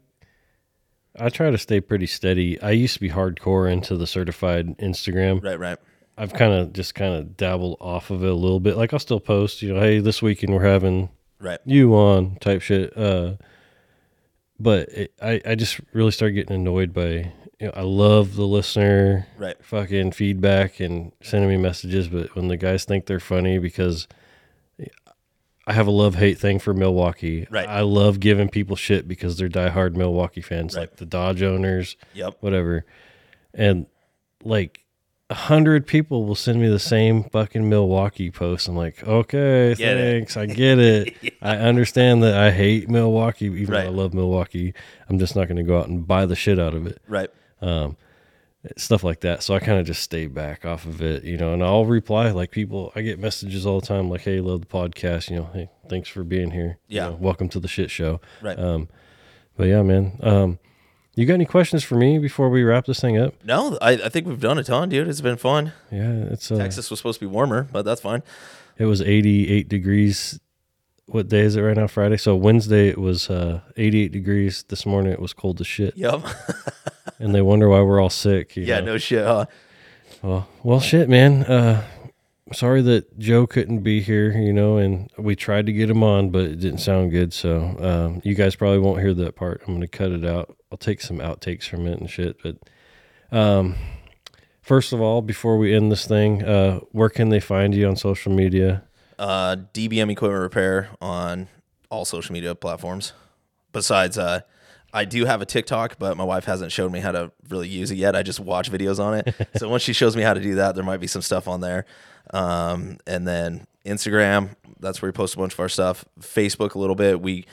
I try to stay pretty steady. I used to be hardcore into the certified Instagram. Right, right, I've kind of just kind of dabbled off of it a little bit. Like I'll still post, you know, hey, this weekend we're having right. you on type shit. Uh, but it, I I just really started getting annoyed by. You know, I love the listener Right. fucking feedback and sending me messages, but when the guys think they're funny because I have a love hate thing for Milwaukee. Right. I love giving people shit because they're diehard Milwaukee fans, Right. like the Dodge owners, Yep. whatever. And like a hundred people will send me the same fucking Milwaukee post. I'm like, okay, Get it. thanks. I get it. I understand that I hate Milwaukee, even Right. though I love Milwaukee. I'm just not going to go out and buy the shit out of it Right. um, stuff like that. So I kind of just stay back off of it, you know, and I'll reply like people, I get messages all the time like, Hey, love the podcast, you know, Hey, thanks for being here. You Yeah. know, welcome to the shit show. Right. Um, but yeah, man, um, you got any questions for me before we wrap this thing up? No, I, I think we've done a ton, dude. It's been fun. Yeah, it's, uh, Texas was supposed to be warmer, but that's fine. it was 88 degrees. What day is it right now? Friday. So Wednesday it was, uh, 88 degrees. This morning it was cold as shit. Yep. And they wonder why we're all sick. yeah, know? no shit. Huh? Well, well, shit, man. Uh, sorry that Joe couldn't be here, you know, and we tried to get him on, but it didn't sound good. So um, you guys probably won't hear that part. I'm going to cut it out. I'll take some outtakes from it and shit. But um, first of all, before we end this thing, uh, where can they find you on social media? Uh, DBM Equipment Repair on all social media platforms. Besides, uh, I do have a TikTok, but my wife hasn't showed me how to really use it yet. I just watch videos on it. so once she shows me how to do that, there might be some stuff on there. Um, and then Instagram, that's where we post a bunch of our stuff. Facebook a little bit. We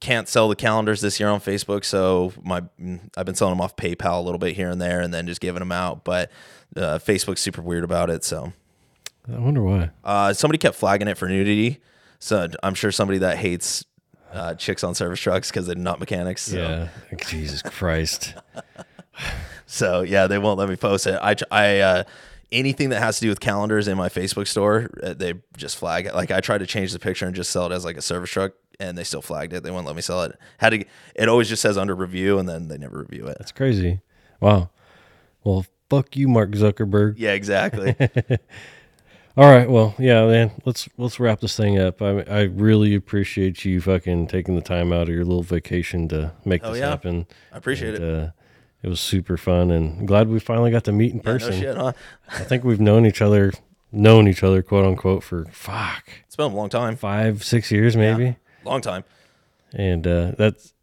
can't sell the calendars this year on Facebook, so my I've been selling them off PayPal a little bit here and there, and then just giving them out. But uh, Facebook's super weird about it, so I wonder why. uh, somebody kept flagging it for nudity. So I'm sure somebody that hates uh, chicks on service trucks because they're not mechanics. So. Yeah. Jesus Christ. So yeah, they won't let me post it. I I uh, anything that has to do with calendars in my Facebook store, uh, they just flag it. Like I tried to change the picture and just sell it as like a service truck, and they still flagged it. They wouldn't let me sell it. Had to. It always just says under review, and then they never review it. That's crazy. Wow. Well, fuck you, Mark Zuckerberg. Yeah, exactly. All right. Well, yeah, man. Let's let's wrap this thing up. I I really appreciate you fucking taking the time out of your little vacation to make Oh, this yeah. happen. I appreciate And, it. Uh, it was super fun, and glad we finally got to meet in Yeah, no person. shit, huh? I think we've known each other, known each other, quote unquote, for fuck It's been a long time. five, six years, maybe. Long time. And uh, that's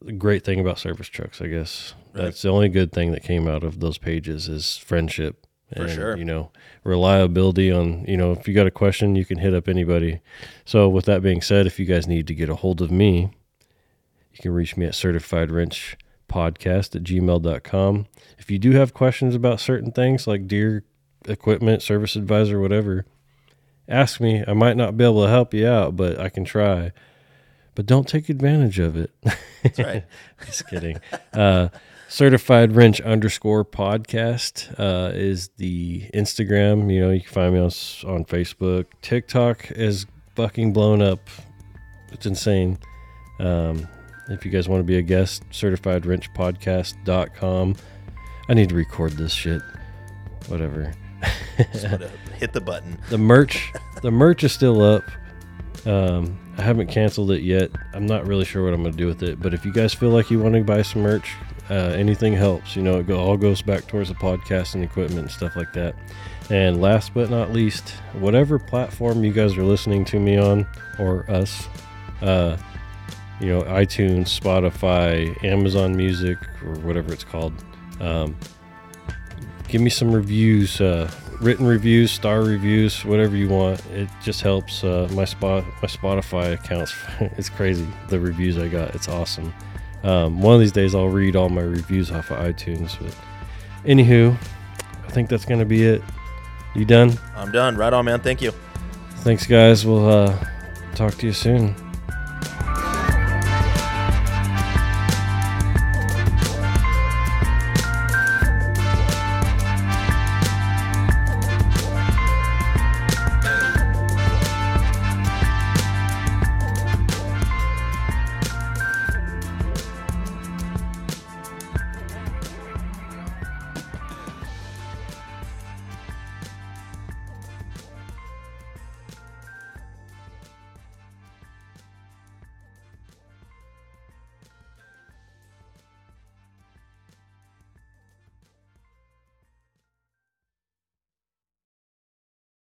the great thing about service trucks, I guess. Right. That's the only good thing that came out of those pages is friendship. For and, sure. You know, reliability on, you know, if you got a question, you can hit up anybody. So, with that being said, if you guys need to get a hold of me, you can reach me at certified wrench podcast at gmail.com. If you do have questions about certain things like Deere equipment, service advisor, whatever, ask me. I might not be able to help you out, but I can try. But don't take advantage of it. That's right. Just kidding. Uh, certified wrench underscore podcast uh, is the Instagram. You know, you can find me on, on Facebook. TikTok is fucking blown up. It's insane. Um, if you guys want to be a guest, certified wrench podcast.com. I need to record this shit. Whatever. Hit the button. The merch, the merch is still up. Um, I haven't canceled it yet. I'm not really sure what I'm gonna do with it. But if you guys feel like you want to buy some merch, uh, anything helps. You know, it go, all goes back towards the podcast and equipment and stuff like that. And last but not least, whatever platform you guys are listening to me on or us, uh, you know, iTunes, Spotify, Amazon Music, or whatever it's called. Um, give me some reviews, uh, written reviews, star reviews, whatever you want. It just helps uh, my spot, my Spotify accounts. it's crazy the reviews I got. It's awesome. Um, one of these days I'll read all my reviews off of iTunes. But anywho, I think that's gonna be it. You done? I'm done. Right on, man. Thank you. Thanks, guys. We'll uh, talk to you soon.